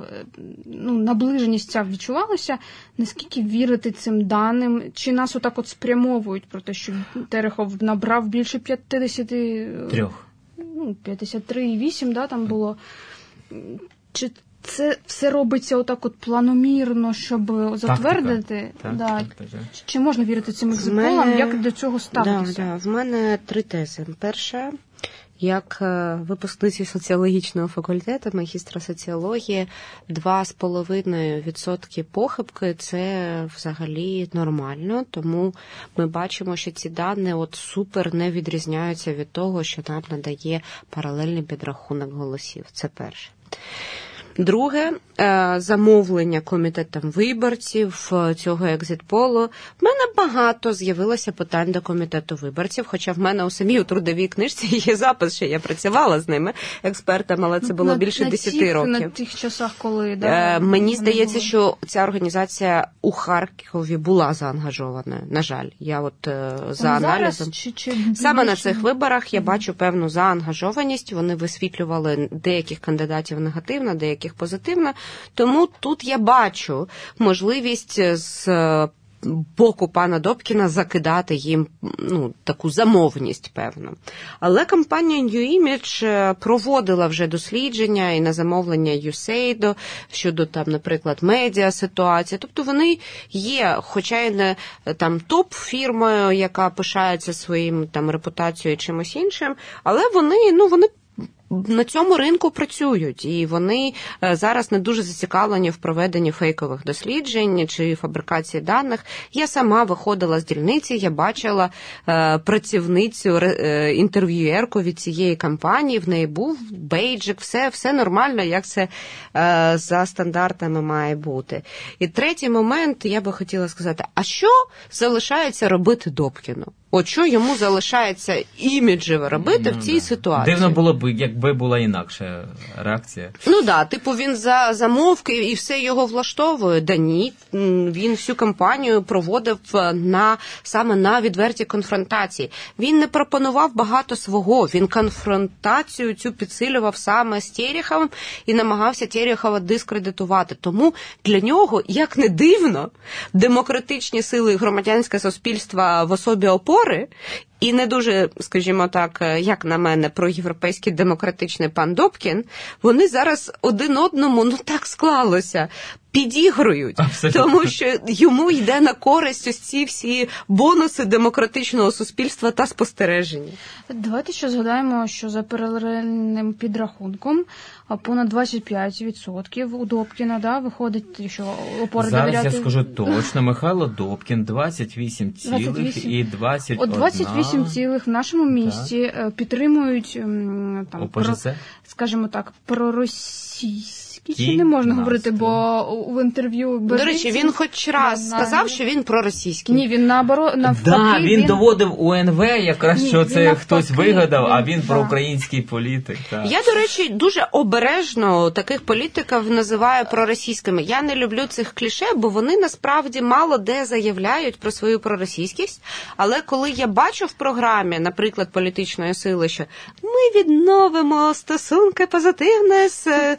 ну, наближеність ця відчувалася. Наскільки вірити цим даним? Чи нас отак от спрямовують про те, що Терехов набрав більше 50... Трьох. Ну, 53,8, да, там було. Чи це все робиться отак от планомірно, щоб затвердити? Так, да. так, так, так. Чи можна вірити цим екзитполам? мене- Як до цього ставитися? Да, да. В мене три тези. Перша, як е, випускниці соціологічного факультету, магістра соціології, 2,5% похибки це взагалі нормально, тому ми бачимо, що ці дані от супер не відрізняються від того, що нам надає паралельний підрахунок голосів. Це перше. Друге, е, замовлення комітетом виборців е, цього екзитполу. В мене багато з'явилося питань до комітету виборців, хоча в мене у самій у трудовій книжці є запис, що я працювала з ними експертами, але це було На- більше на 10 тих, років. На тих часах, коли да, Е, Мені здається, що ця організація у Харкові була заангажованою. На жаль, я от за Зараз аналізом. чи, чи Саме на цих виборах я бачу певну заангажованість. Вони висвітлювали деяких кандидатів негативно, деяких позитивно. Тому тут я бачу можливість з е, боку пана Добкіна закидати їм ну, таку замовність, певно. Але компанія New Image е, проводила вже дослідження і на замовлення USAID щодо там, наприклад, медіа ситуації. Тобто вони є, хоча й не е, там топ-фірмою, яка пишається своїм там репутацією і чимось іншим, але вони, ну вони. На цьому ринку працюють, і вони е, зараз не дуже зацікавлені в проведенні фейкових досліджень чи фабрикації даних. Я сама виходила з дільниці, я бачила е, працівницю е, інтерв'юєрку від цієї компанії. В неї був бейджик, все, все нормально, як це за стандартами має бути. І третій момент я би хотіла сказати: а що залишається робити Добкіну? От що йому залишається іміджево робити Ну, в цій да. ситуації? Дивно було б, якби була інакша реакція. Ну да, типу він за замовки і все його влаштовує. Да ні, він всю кампанію проводив е, на саме на відвертій конфронтації. Він не пропонував багато свого. Він конфронтацію цю підсилював саме з Тереховим і намагався Терехова дискредитувати. Тому для нього, як не дивно, демократичні сили і громадянське суспільство в особі опори. І не дуже, скажімо так, е, як на мене, проєвропейський демократичний пан Добкін, вони зараз один одному ну так склалося. Підігрують, Абсолютно. тому що йому йде на користь ось ці всі бонуси демократичного суспільства та спостереження. Давайте ще згадаємо, що за паралельним підрахунком понад 25% у Добкіна да, виходить, що опори Зараз довіряти. я скажу точно, Михайло Добкін 28 цілих 28. і 21. От 28 цілих в нашому місті е, підтримують там, про, ОПЖЗ? скажімо так, проросійські, Ті чи не можна говорити, бо в інтерв'ю До речі, він хоч раз на- сказав, що він проросійський. Ні, він наоборот, навпаки. Да, він, доводив УНВ, якраз Ні, що це навпаки, хтось вигадав, а він- він да. проукраїнський політик. Так. Я, до речі, дуже обережно таких політиків називаю проросійськими. Я не люблю цих кліше, бо вони насправді мало де заявляють про свою проросійськість. Але коли я бачу в програмі, наприклад, політичної сили, що ми відновимо стосунки позитивне з е,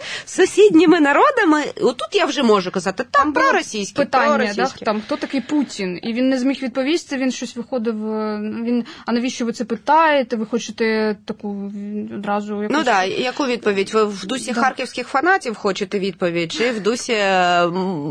сусідніми народами. Отут я вже можу казати там про російські питання. Да, там хто такий Путін, і він не зміг відповісти. Він щось виходив. Він а навіщо ви це питаєте? Ви хочете таку одразу якусь... Ну да, яку відповідь? Ви в дусі да. харківських фанатів хочете відповідь, чи в дусі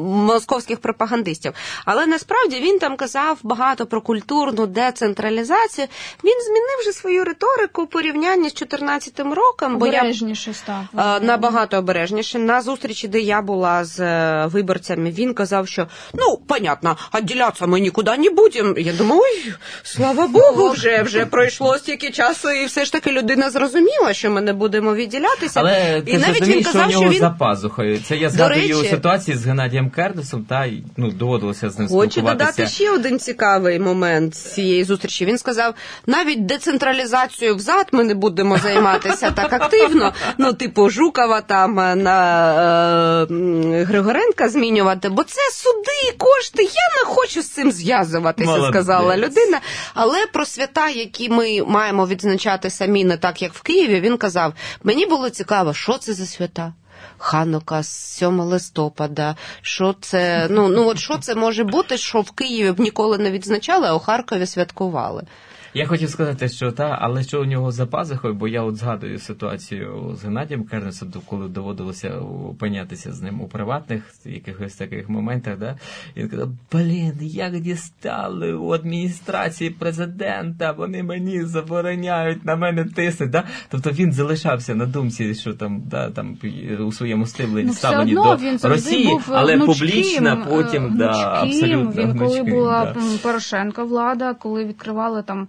московських пропагандистів? Але насправді він там казав багато про культурну децентралізацію. Він змінив вже свою риторику порівняння з 14 роком, бо обережніше став набагато обережніше. На зустрічі, де я була з е, виборцями, він казав, що ну понятно, відділятися ми нікуди не будемо. Я думаю, ой, слава Богу, вже вже пройшло стільки часу, і все ж таки людина зрозуміла, що ми не будемо відділятися. Але і ти навіть він казав, що, у нього що він за пазухою. Це я згадую ситуації з Геннадієм Кердесом, та ну доводилося з ним Хочу спілкуватися. додати ще один цікавий момент цієї зустрічі. Він сказав, навіть децентралізацією взад ми не будемо займатися так активно. Ну, типу, Жукова там е, на Григоренка змінювати, бо це суди, кошти. Я не хочу з цим зв'язуватися, Молодець. сказала людина. Але про свята, які ми маємо відзначати самі, не так як в Києві, він казав: мені було цікаво, що це за свята. Ханука 7 листопада. Що це? Ну ну от що це може бути, що в Києві б ніколи не відзначали, а у Харкові святкували. Я хотів сказати, що та, але що у нього за пазухою, бо я от згадую ситуацію з Геннадієм Кернесом, коли доводилося опинятися з ним у приватних якихось таких моментах. Да? Він казав, блін, як дістали у адміністрації президента, вони мені забороняють на мене тиснуть. Да? Тобто він залишався на думці, що там да, там у своєму стилі ну, ставлені до він Росії, був але гнучким, публічно потім гнучким, да, абсолютно він, коли гнучким, була да. Порошенка влада, коли відкривали там.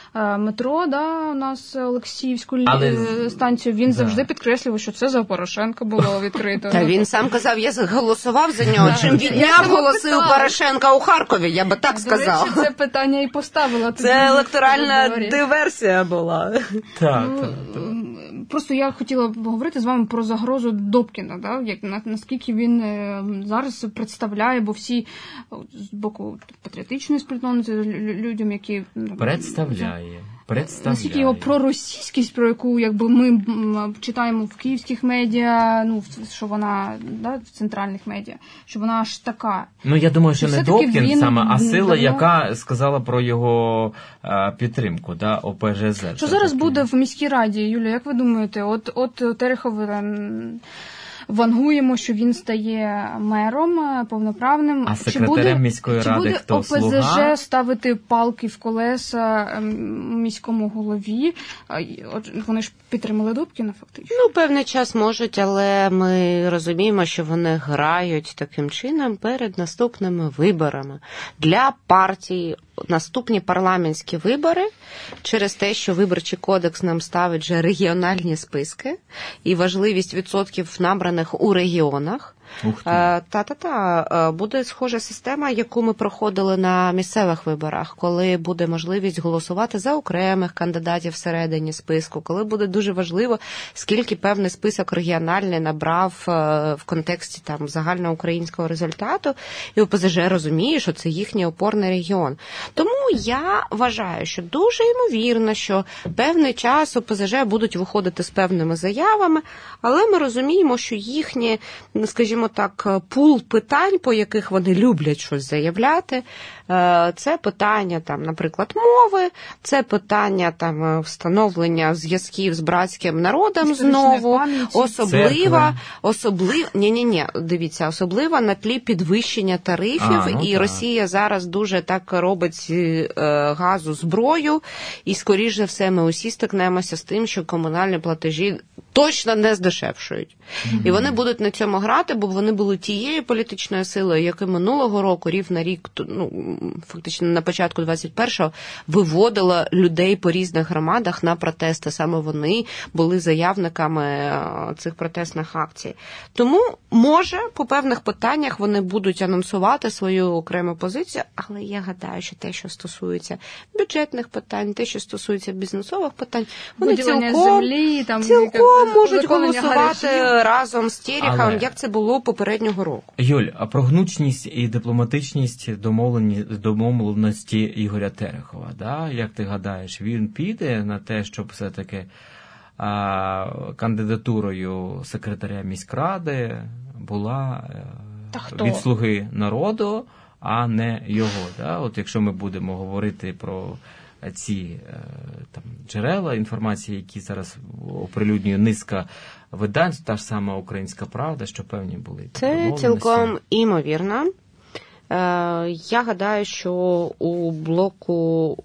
метро, да, у нас Олексіївську Але... станцію. Він да. завжди підкреслював, що це за Порошенка було відкрито. Та він сам казав, я голосував за нього. Чим відняв голосив Порошенка у Харкові, я би так сказав. До речі, Це питання і поставила. Це електоральна диверсія була. Так, ну. Просто я хотіла поговорити з вами про загрозу Добкіна, да? Як на, наскільки він е, зараз представляє, бо всі з боку патріотичної спільноти людям, які представляє. Представляє. Наскільки його проросійськість, про яку якби ми читаємо в київських медіа, ну що вона да, в центральних медіа, що вона аж така. Ну я думаю, що не Добкін він, саме, а сила, давно... яка сказала про його а, підтримку, да, ОПЖЗ. Що зараз таки. буде в міській раді, Юля? Як ви думаєте, от от Терехов вангуємо, що він стає мером е, повноправним. А секретарем чи буде, міської ради буде хто ОПЗЖ слуга? ставити палки в колеса ем, міському голові? Вони ж підтримали Добкіна, фактично. Ну, певний час можуть, але ми розуміємо, що вони грають таким чином перед наступними виборами для партії наступні парламентські вибори через те, що виборчий кодекс нам ставить вже регіональні списки і важливість відсотків набраних у регіонах. Та-та-та, е, буде схожа система, яку ми проходили на місцевих виборах, коли буде можливість голосувати за окремих кандидатів всередині списку, коли буде дуже важливо, скільки певний список регіональний набрав е, в контексті там загальноукраїнського результату, і ОПЗЖ розуміє, що це їхній опорний регіон. Тому я вважаю, що дуже ймовірно, що певний час ОПЗЖ будуть виходити з певними заявами, але ми розуміємо, що їхні, скажімо, скажімо так, е, пул питань, по яких вони люблять щось заявляти. Е, це питання, там, наприклад, мови, це питання там е, встановлення зв'язків з братським народом знову, особлива, особлив, ні, ні, ні, дивіться, особливо на тлі підвищення тарифів, а, ну, і так. Росія зараз дуже так робить газу зброю, і скоріш за все, ми усі стикнемося з тим, що комунальні платежі точно не здешевшують. Mm-hmm. І вони будуть на цьому грати, бо вони були тією політичною силою, яка минулого року, рів на рік, ну фактично на початку 21-го, виводила людей по різних громадах на протести. Саме вони були заявниками е, цих протестних акцій. Тому може по певних питаннях вони будуть анонсувати свою окрему позицію, але я гадаю, що те, що стосується бюджетних питань, те, що стосується бізнесових питань, вони цілком, землі, там цілком можуть голосувати разом з Терехом, але... як це було попереднього року. Юль, а про гнучність і дипломатичність домовлені домовленості Ігоря Терехова. Да? Як ти гадаєш, він піде на те, щоб все-таки кандидатурою секретаря міськради була Та хто? від слуги народу, а не його. Да? От якщо ми будемо говорити про ці там джерела інформації, які зараз оприлюднює низка видань, та ж сама українська правда, що певні були це цілком імовірно. Я гадаю, що у блоку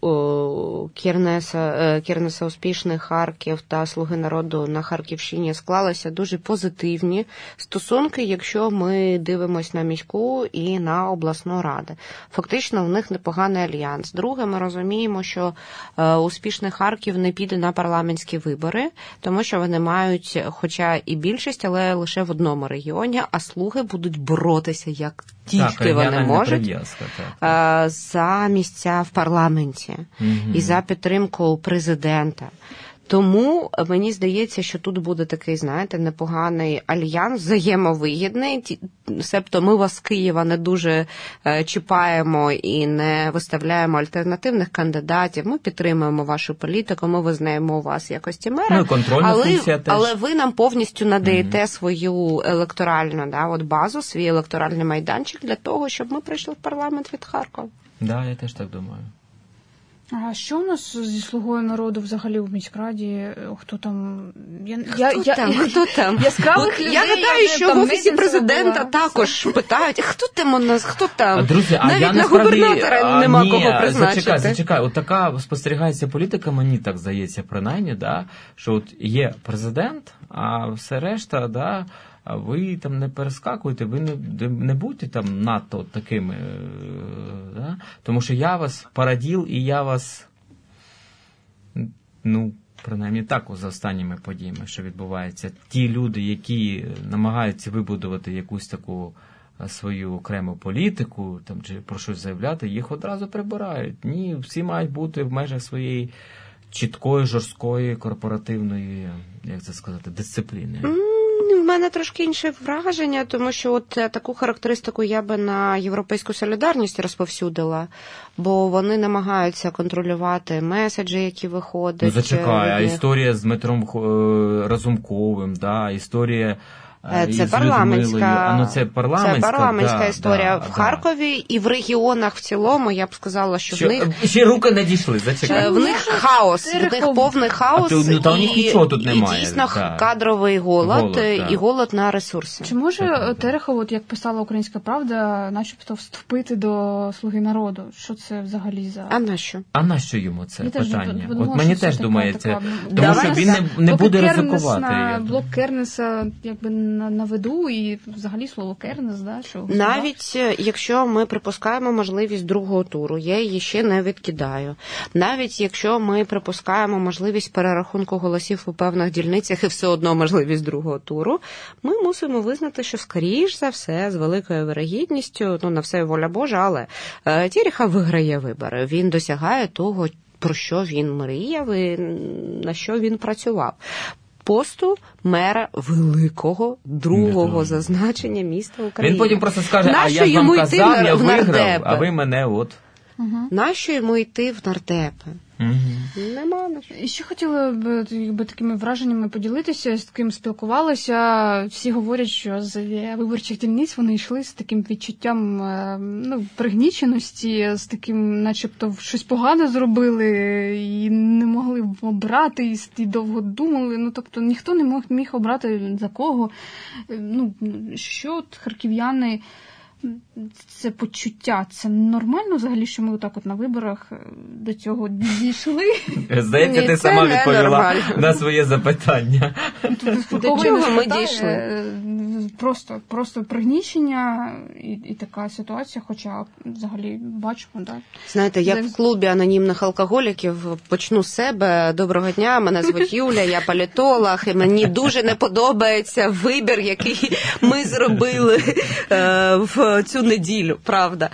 Кірнеса, Кірнеса Успішний Харків та Слуги народу на Харківщині склалися дуже позитивні стосунки, якщо ми дивимося на міську і на обласну раду. Фактично, в них непоганий альянс. Друге, ми розуміємо, що успішний Харків не піде на парламентські вибори, тому що вони мають, хоча і більшість, але лише в одному регіоні, а слуги будуть боротися як тільки так, вони можуть так. за місця в парламенті і за підтримку президента. Тому мені здається, що тут буде такий, знаєте, непоганий альянс, взаємовигідний. Себто ми вас Києва не дуже чіпаємо і не виставляємо альтернативних кандидатів. Ми підтримуємо вашу політику, ми визнаємо вас якості мера. Ну, контрольна але, функція теж. але ви нам повністю надаєте mm-hmm. свою електоральну да, от базу, свій електоральний майданчик для того, щоб ми прийшли в парламент від Харкова. Так, да, я теж так думаю. А що у нас зі слугою народу взагалі в міськраді? Хто там? Я, хто я, там? Я, хто там? Яскравих людей, я гадаю, я що там в офісі президента була. також питають, хто там у нас, хто там? А, друзі, а Навіть я на насправді, губернатора а, нема ні, кого призначити. Зачекай, зачекай. От така спостерігається політика, мені так здається, принаймні, да, що от є президент, а все решта, да, а ви там не перескакуєте, ви не не будьте там надто такими. Да? Тому що я вас параділ і я вас. Ну, принаймні так за останніми подіями, що відбувається. Ті люди, які намагаються вибудувати якусь таку свою окрему політику, там чи про щось заявляти, їх одразу прибирають. Ні, всі мають бути в межах своєї чіткої, жорсткої, корпоративної, як це сказати, дисципліни. В мене трошки інше враження, тому що от таку характеристику я би на європейську солідарність розповсюдила, бо вони намагаються контролювати меседжі, які виходять. Ну, зачекай, а історія з Дмитром Разумковим, да, історія. Це парламентська, ну, це парламентська, це парламентська да, історія да, в Харкові і в регіонах в цілому. Я б сказала, що, що в них ще руки не дійшли. Зачекай. В них хаос, в них повний хаос а, ну, та у них і, нічого тут немає. і дійсно да. кадровий голод, голод і голод на ресурси. Чи може Терехов, от як писала Українська Правда, начебто вступити до Слуги народу? Що це взагалі за а на що? А на що йому це Я питання? Теж, от мені теж така, думається, така, тому Давай що він не, не буде ризикувати. На, блок Кернеса якби на, на виду і взагалі слово Кернес, да, що навіть якщо ми припускаємо можливість другого туру, я її ще не відкидаю. Навіть якщо ми припускаємо можливість перерахунку голосів у певних дільницях і все одно можливість другого туру, ми мусимо визнати, що скоріш за все, з великою вирогідністю, ну на все воля Божа, але Тіріха виграє вибори. Він досягає того, про що він мріяв і на що він працював посту мера великого другого зазначення міста України. Він потім просто скаже, а я йому вам казав, йти я виграв, нардепи? а ви мене от. Угу. Нащо йому йти в нардепи? Угу. Нема на що. І ще хотіла б якби такими враженнями поділитися, з ким спілкувалася. Всі говорять, що з виборчих дільниць вони йшли з таким відчуттям ну, пригніченості, з таким, начебто, щось погане зробили і не могли обрати, і довго думали. Ну тобто ніхто не мог міг обрати за кого. Ну що от харків'яни. Це почуття, це нормально взагалі, що ми отак от на виборах до цього дійшли. Здається, Ні, ти сама відповіла нормально. на своє запитання. До чого ми дійшли? Просто, просто пригнічення і, і така ситуація, хоча взагалі бачимо, да. Знаєте, як в клубі анонімних алкоголіків почну з себе. Доброго дня, мене звуть Юля, я політолог, і мені дуже не подобається вибір, який ми зробили в цю неділю, правда.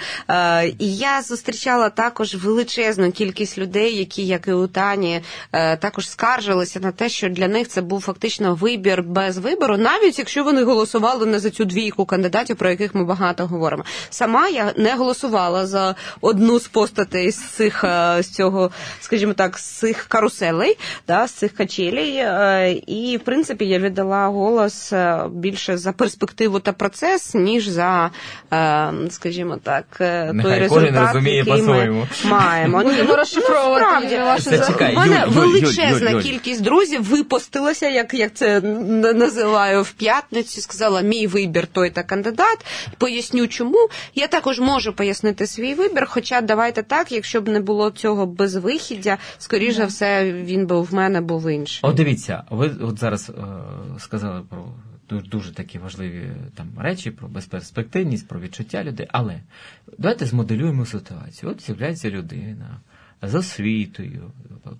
І я зустрічала також величезну кількість людей, які, як і у Тані, також скаржилися на те, що для них це був фактично вибір без вибору, навіть якщо вони голосували не за цю двійку кандидатів, про яких ми багато говоримо. Сама я не голосувала за одну з постатей з цих з цього, скажімо так, з цих каруселей, да, з цих качелей. І в принципі я віддала голос більше за перспективу та процес, ніж за, скажімо так, Нехай той результат, розуміє який ми маємо. Будемо Ну, розшифровувати У мене Юль, Юль, величезна Юль, Юль. кількість друзів випустилася, як, як це називаю в п'ятницю. Сказала, мій вибір той та кандидат. Поясню, чому. Я також можу пояснити свій вибір. Хоча давайте так, якщо б не було цього безвихіддя, скоріше за все, він би в мене був інший. От дивіться, ви от зараз е, сказали про дуже, дуже такі важливі там речі, про безперспективність, про відчуття людей. Але давайте змоделюємо ситуацію. От з'являється людина з освітою,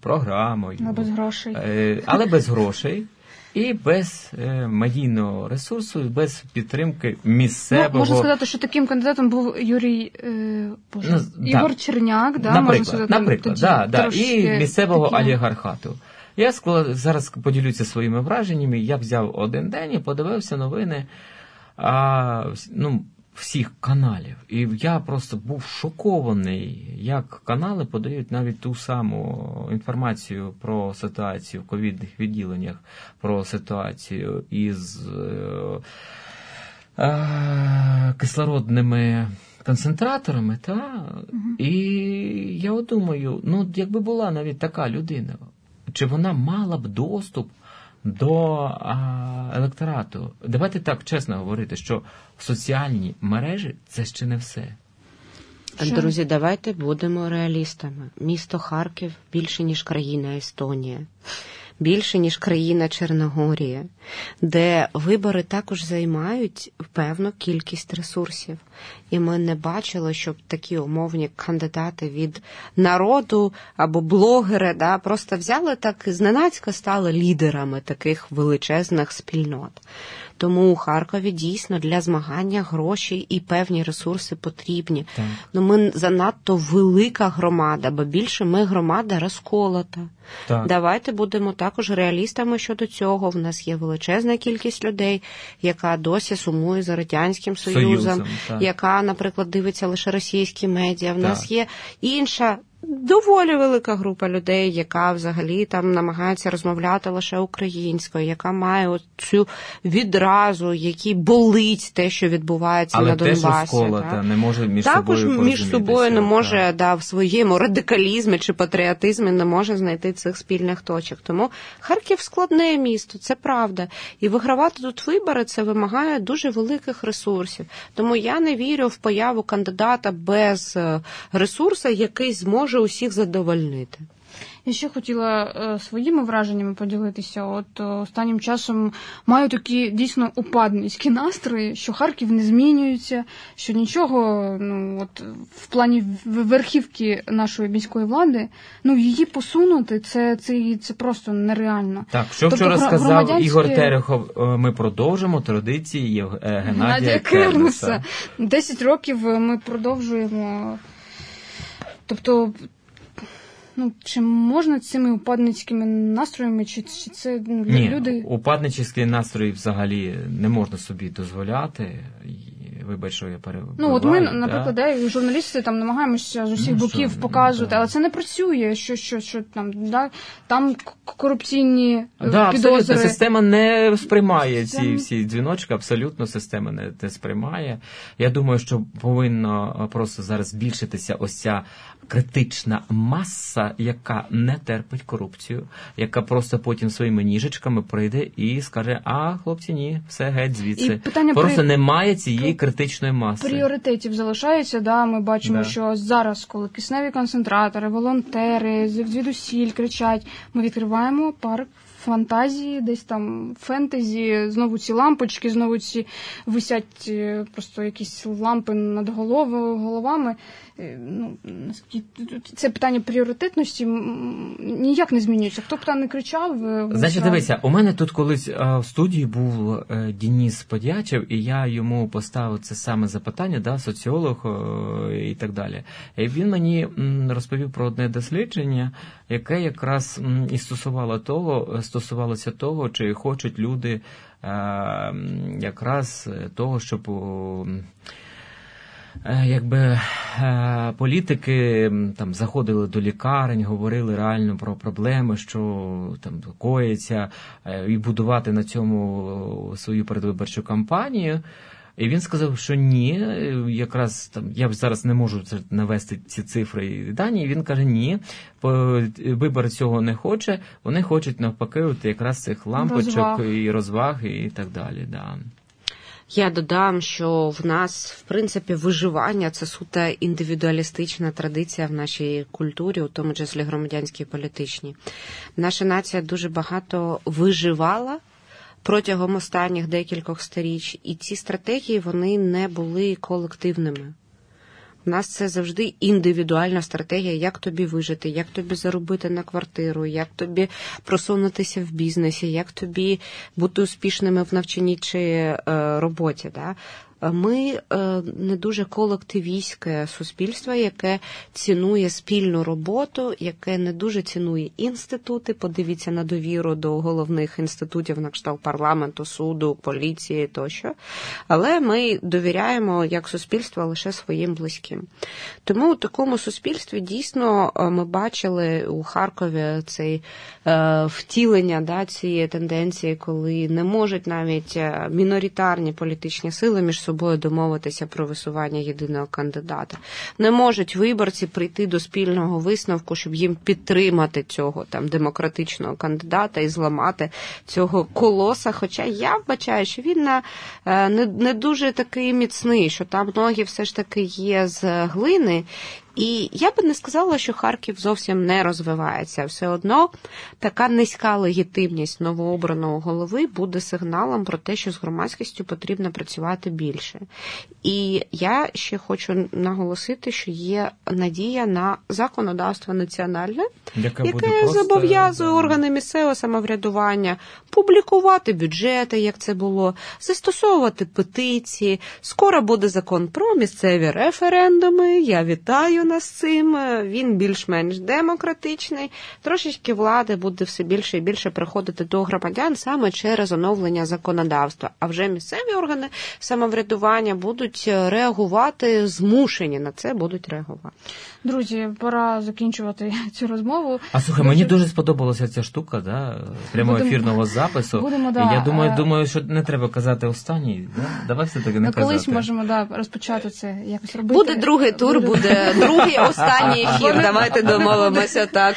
програмою, Але без грошей. е, але без грошей. І без е, медійного ресурсу, і без підтримки місцевого Ну, можна сказати, що таким кандидатом був Юрій е, Боже, Ну, да. Ігор Черняк, да, наприклад, можна сказати, наприклад, тоді да, да, і місцевого такі- олігархату. Я склад- зараз поділюся своїми враженнями. Я взяв один день і подивився новини а, ну, всіх каналів. І я просто був шокований, як канали подають навіть ту саму інформацію про ситуацію в ковідних відділеннях, про ситуацію із. е, е, кислородними концентраторами, та? і я от думаю, ну якби була навіть така людина, чи вона мала б доступ до а, електорату? Давайте так чесно говорити, що соціальні мережі це ще не все. Що? Друзі, давайте будемо реалістами. Місто Харків більше, ніж країна Естонія, більше, ніж країна Чорногорія, де вибори також займають певну кількість ресурсів. І ми не бачили, щоб такі умовні кандидати від народу або блогери да, просто взяли так і зненацька стали лідерами таких величезних спільнот. Тому у Харкові дійсно для змагання гроші і певні ресурси потрібні. Так. Ну ми занадто велика громада, бо більше ми громада розколота. Так. Давайте будемо також реалістами щодо цього. В нас є величезна кількість людей, яка досі сумує за радянським союзом, Союзом, яка, наприклад, дивиться лише російські медіа. В Так. нас є інша. Доволі велика група людей, яка взагалі там намагається розмовляти лише українською, яка має цю відразу, який болить те, що відбувається Але на Донбасі. розколота, так? не може між Також собою між собою не може да, в своєму радикалізмі чи патріотизмі не може знайти цих спільних точок. Тому Харків складне місто, це правда. І вигравати тут вибори це вимагає дуже великих ресурсів. Тому я не вірю в появу кандидата без е, ресурсу, який зможе усіх задовольнити. Я ще хотіла е, своїми враженнями поділитися. От е, останнім часом маю такі дійсно упадницькі настрої, що Харків не змінюється, що нічого, ну от в плані верхівки нашої міської влади, ну її посунути, це, це, це просто нереально. Так, що Тобто вчора сказав громадянське- Ігор Терехов, е, ми продовжимо традиції Геннадія Кернеса. Десять років ми продовжуємо. Тобто, ну, чи можна цими упадницькими настроями, чи, чи це ну, Ні, люди. упадничівський настрій взагалі не можна собі дозволяти. Вибач, що я перебуваю. Ну, от ми, наприклад, да, журналісти там намагаємося з усіх Ну, боків що, показувати, да. але це не працює. Що, що, що там, да, там корупційні е, Да, абсолютно. Система не сприймає ці всі дзвіночки, абсолютно система не, не сприймає. Я думаю, що повинно просто зараз збільшитися ось ця критична маса, яка не терпить корупцію, яка просто потім своїми ніжечками прийде і скаже: А, хлопці, ні, все геть звідси. І питання просто при- немає цієї критичної маси. Пріоритетів залишається, да, ми бачимо, Да. що зараз, коли кисневі концентратори, волонтери звідусіль кричать, ми відкриваємо парк фантазії, десь там фентезі, знову ці лампочки, знову ці висять е, просто якісь лампи над головою, головами. Е, Ну, це питання пріоритетності ніяк не змінюється. Хто б там не кричав, е, Значить, дивися, у мене тут колись а, в студії був е, Дініс Подячев, і я йому поставив це саме запитання, да, соціолог е, і так далі. І він мені розповів про одне дослідження, яке якраз і стосувало того, стосувалося того, чи хочуть люди якраз того, щоб якби політики там заходили до лікарень, говорили реально про проблеми, що там коїться, і будувати на цьому свою передвиборчу кампанію. І він сказав, що ні, якраз там я зараз не можу навести ці цифри і дані. І він каже: ні, вибор цього не хоче. Вони хочуть навпаки, от якраз цих лампочок розваг. і розваги, і так далі. Да. Я додам, що в нас, в принципі, виживання це суто індивідуалістична традиція в нашій культурі, у тому числі громадянській політичній. Наша нація дуже багато виживала протягом останніх декількох сторіч, і ці стратегії вони не були колективними. У нас це завжди індивідуальна стратегія, як тобі вижити, як тобі заробити на квартиру, як тобі просунутися в бізнесі, як тобі бути успішними в навчанні чи е, роботі. Да? Ми е, не дуже колективістське суспільство, яке цінує спільну роботу, яке не дуже цінує інститути. Подивіться на довіру до головних інститутів на кшталт парламенту, суду, поліції тощо. Але ми довіряємо як суспільство лише своїм близьким. Тому у такому суспільстві дійсно е, ми бачили у Харкові цей е, втілення да, цієї тенденції, коли не можуть навіть міноритарні політичні сили між собою собою домовитися про висування єдиного кандидата. Не можуть виборці прийти до спільного висновку, щоб їм підтримати цього там демократичного кандидата і зламати цього колоса. Хоча я вбачаю, що він на е, не, не дуже такий міцний, що там ноги все ж таки є з глини. І я би не сказала, що Харків зовсім не розвивається. Все одно така низька легітимність новообраного голови буде сигналом про те, що з громадськістю потрібно працювати більше. І я ще хочу наголосити, що є надія на законодавство національне, яке, яке зобов'язує органи місцевого самоврядування публікувати бюджети, як це було, застосовувати петиції. Скоро буде закон про місцеві референдуми. Я вітаю нас цим, він більш-менш демократичний. Трошечки влади буде все більше і більше приходити до громадян саме через оновлення законодавства. А вже місцеві органи самоврядування будуть реагувати, змушені на це будуть реагувати. Друзі, пора закінчувати цю розмову. А слухай, мені дуже сподобалася ця штука, да, прямого ефірного запису. Будемо, да, Я думаю, думаю, що не треба казати останній. Да? Давай все таки не казати. Колись можемо да, розпочати це якось робити. Буде другий тур, буде другий останній ефір. Давайте домовимося так.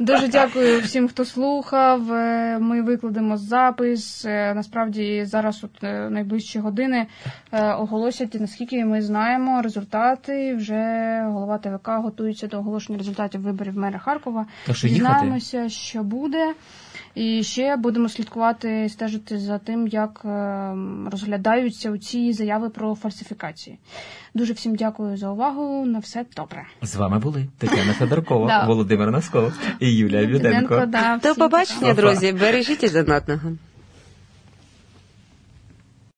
Дуже дякую всім, хто слухав. Е, ми викладемо запис. Е, насправді зараз, от е, найближчі години, оголосять наскільки ми знаємо результати. Вже голова ТВК готується до оголошення результатів виборів мера Харкова. Дізнаємося, що буде. І ще будемо слідкувати, стежити за тим, як розглядаються ці заяви про фальсифікації. Дуже всім дякую за увагу. На все добре. З вами були Тетяна Федоркова, Володимир Носков і Юлія Біденко. До побачення, друзі. Бережіть один одного.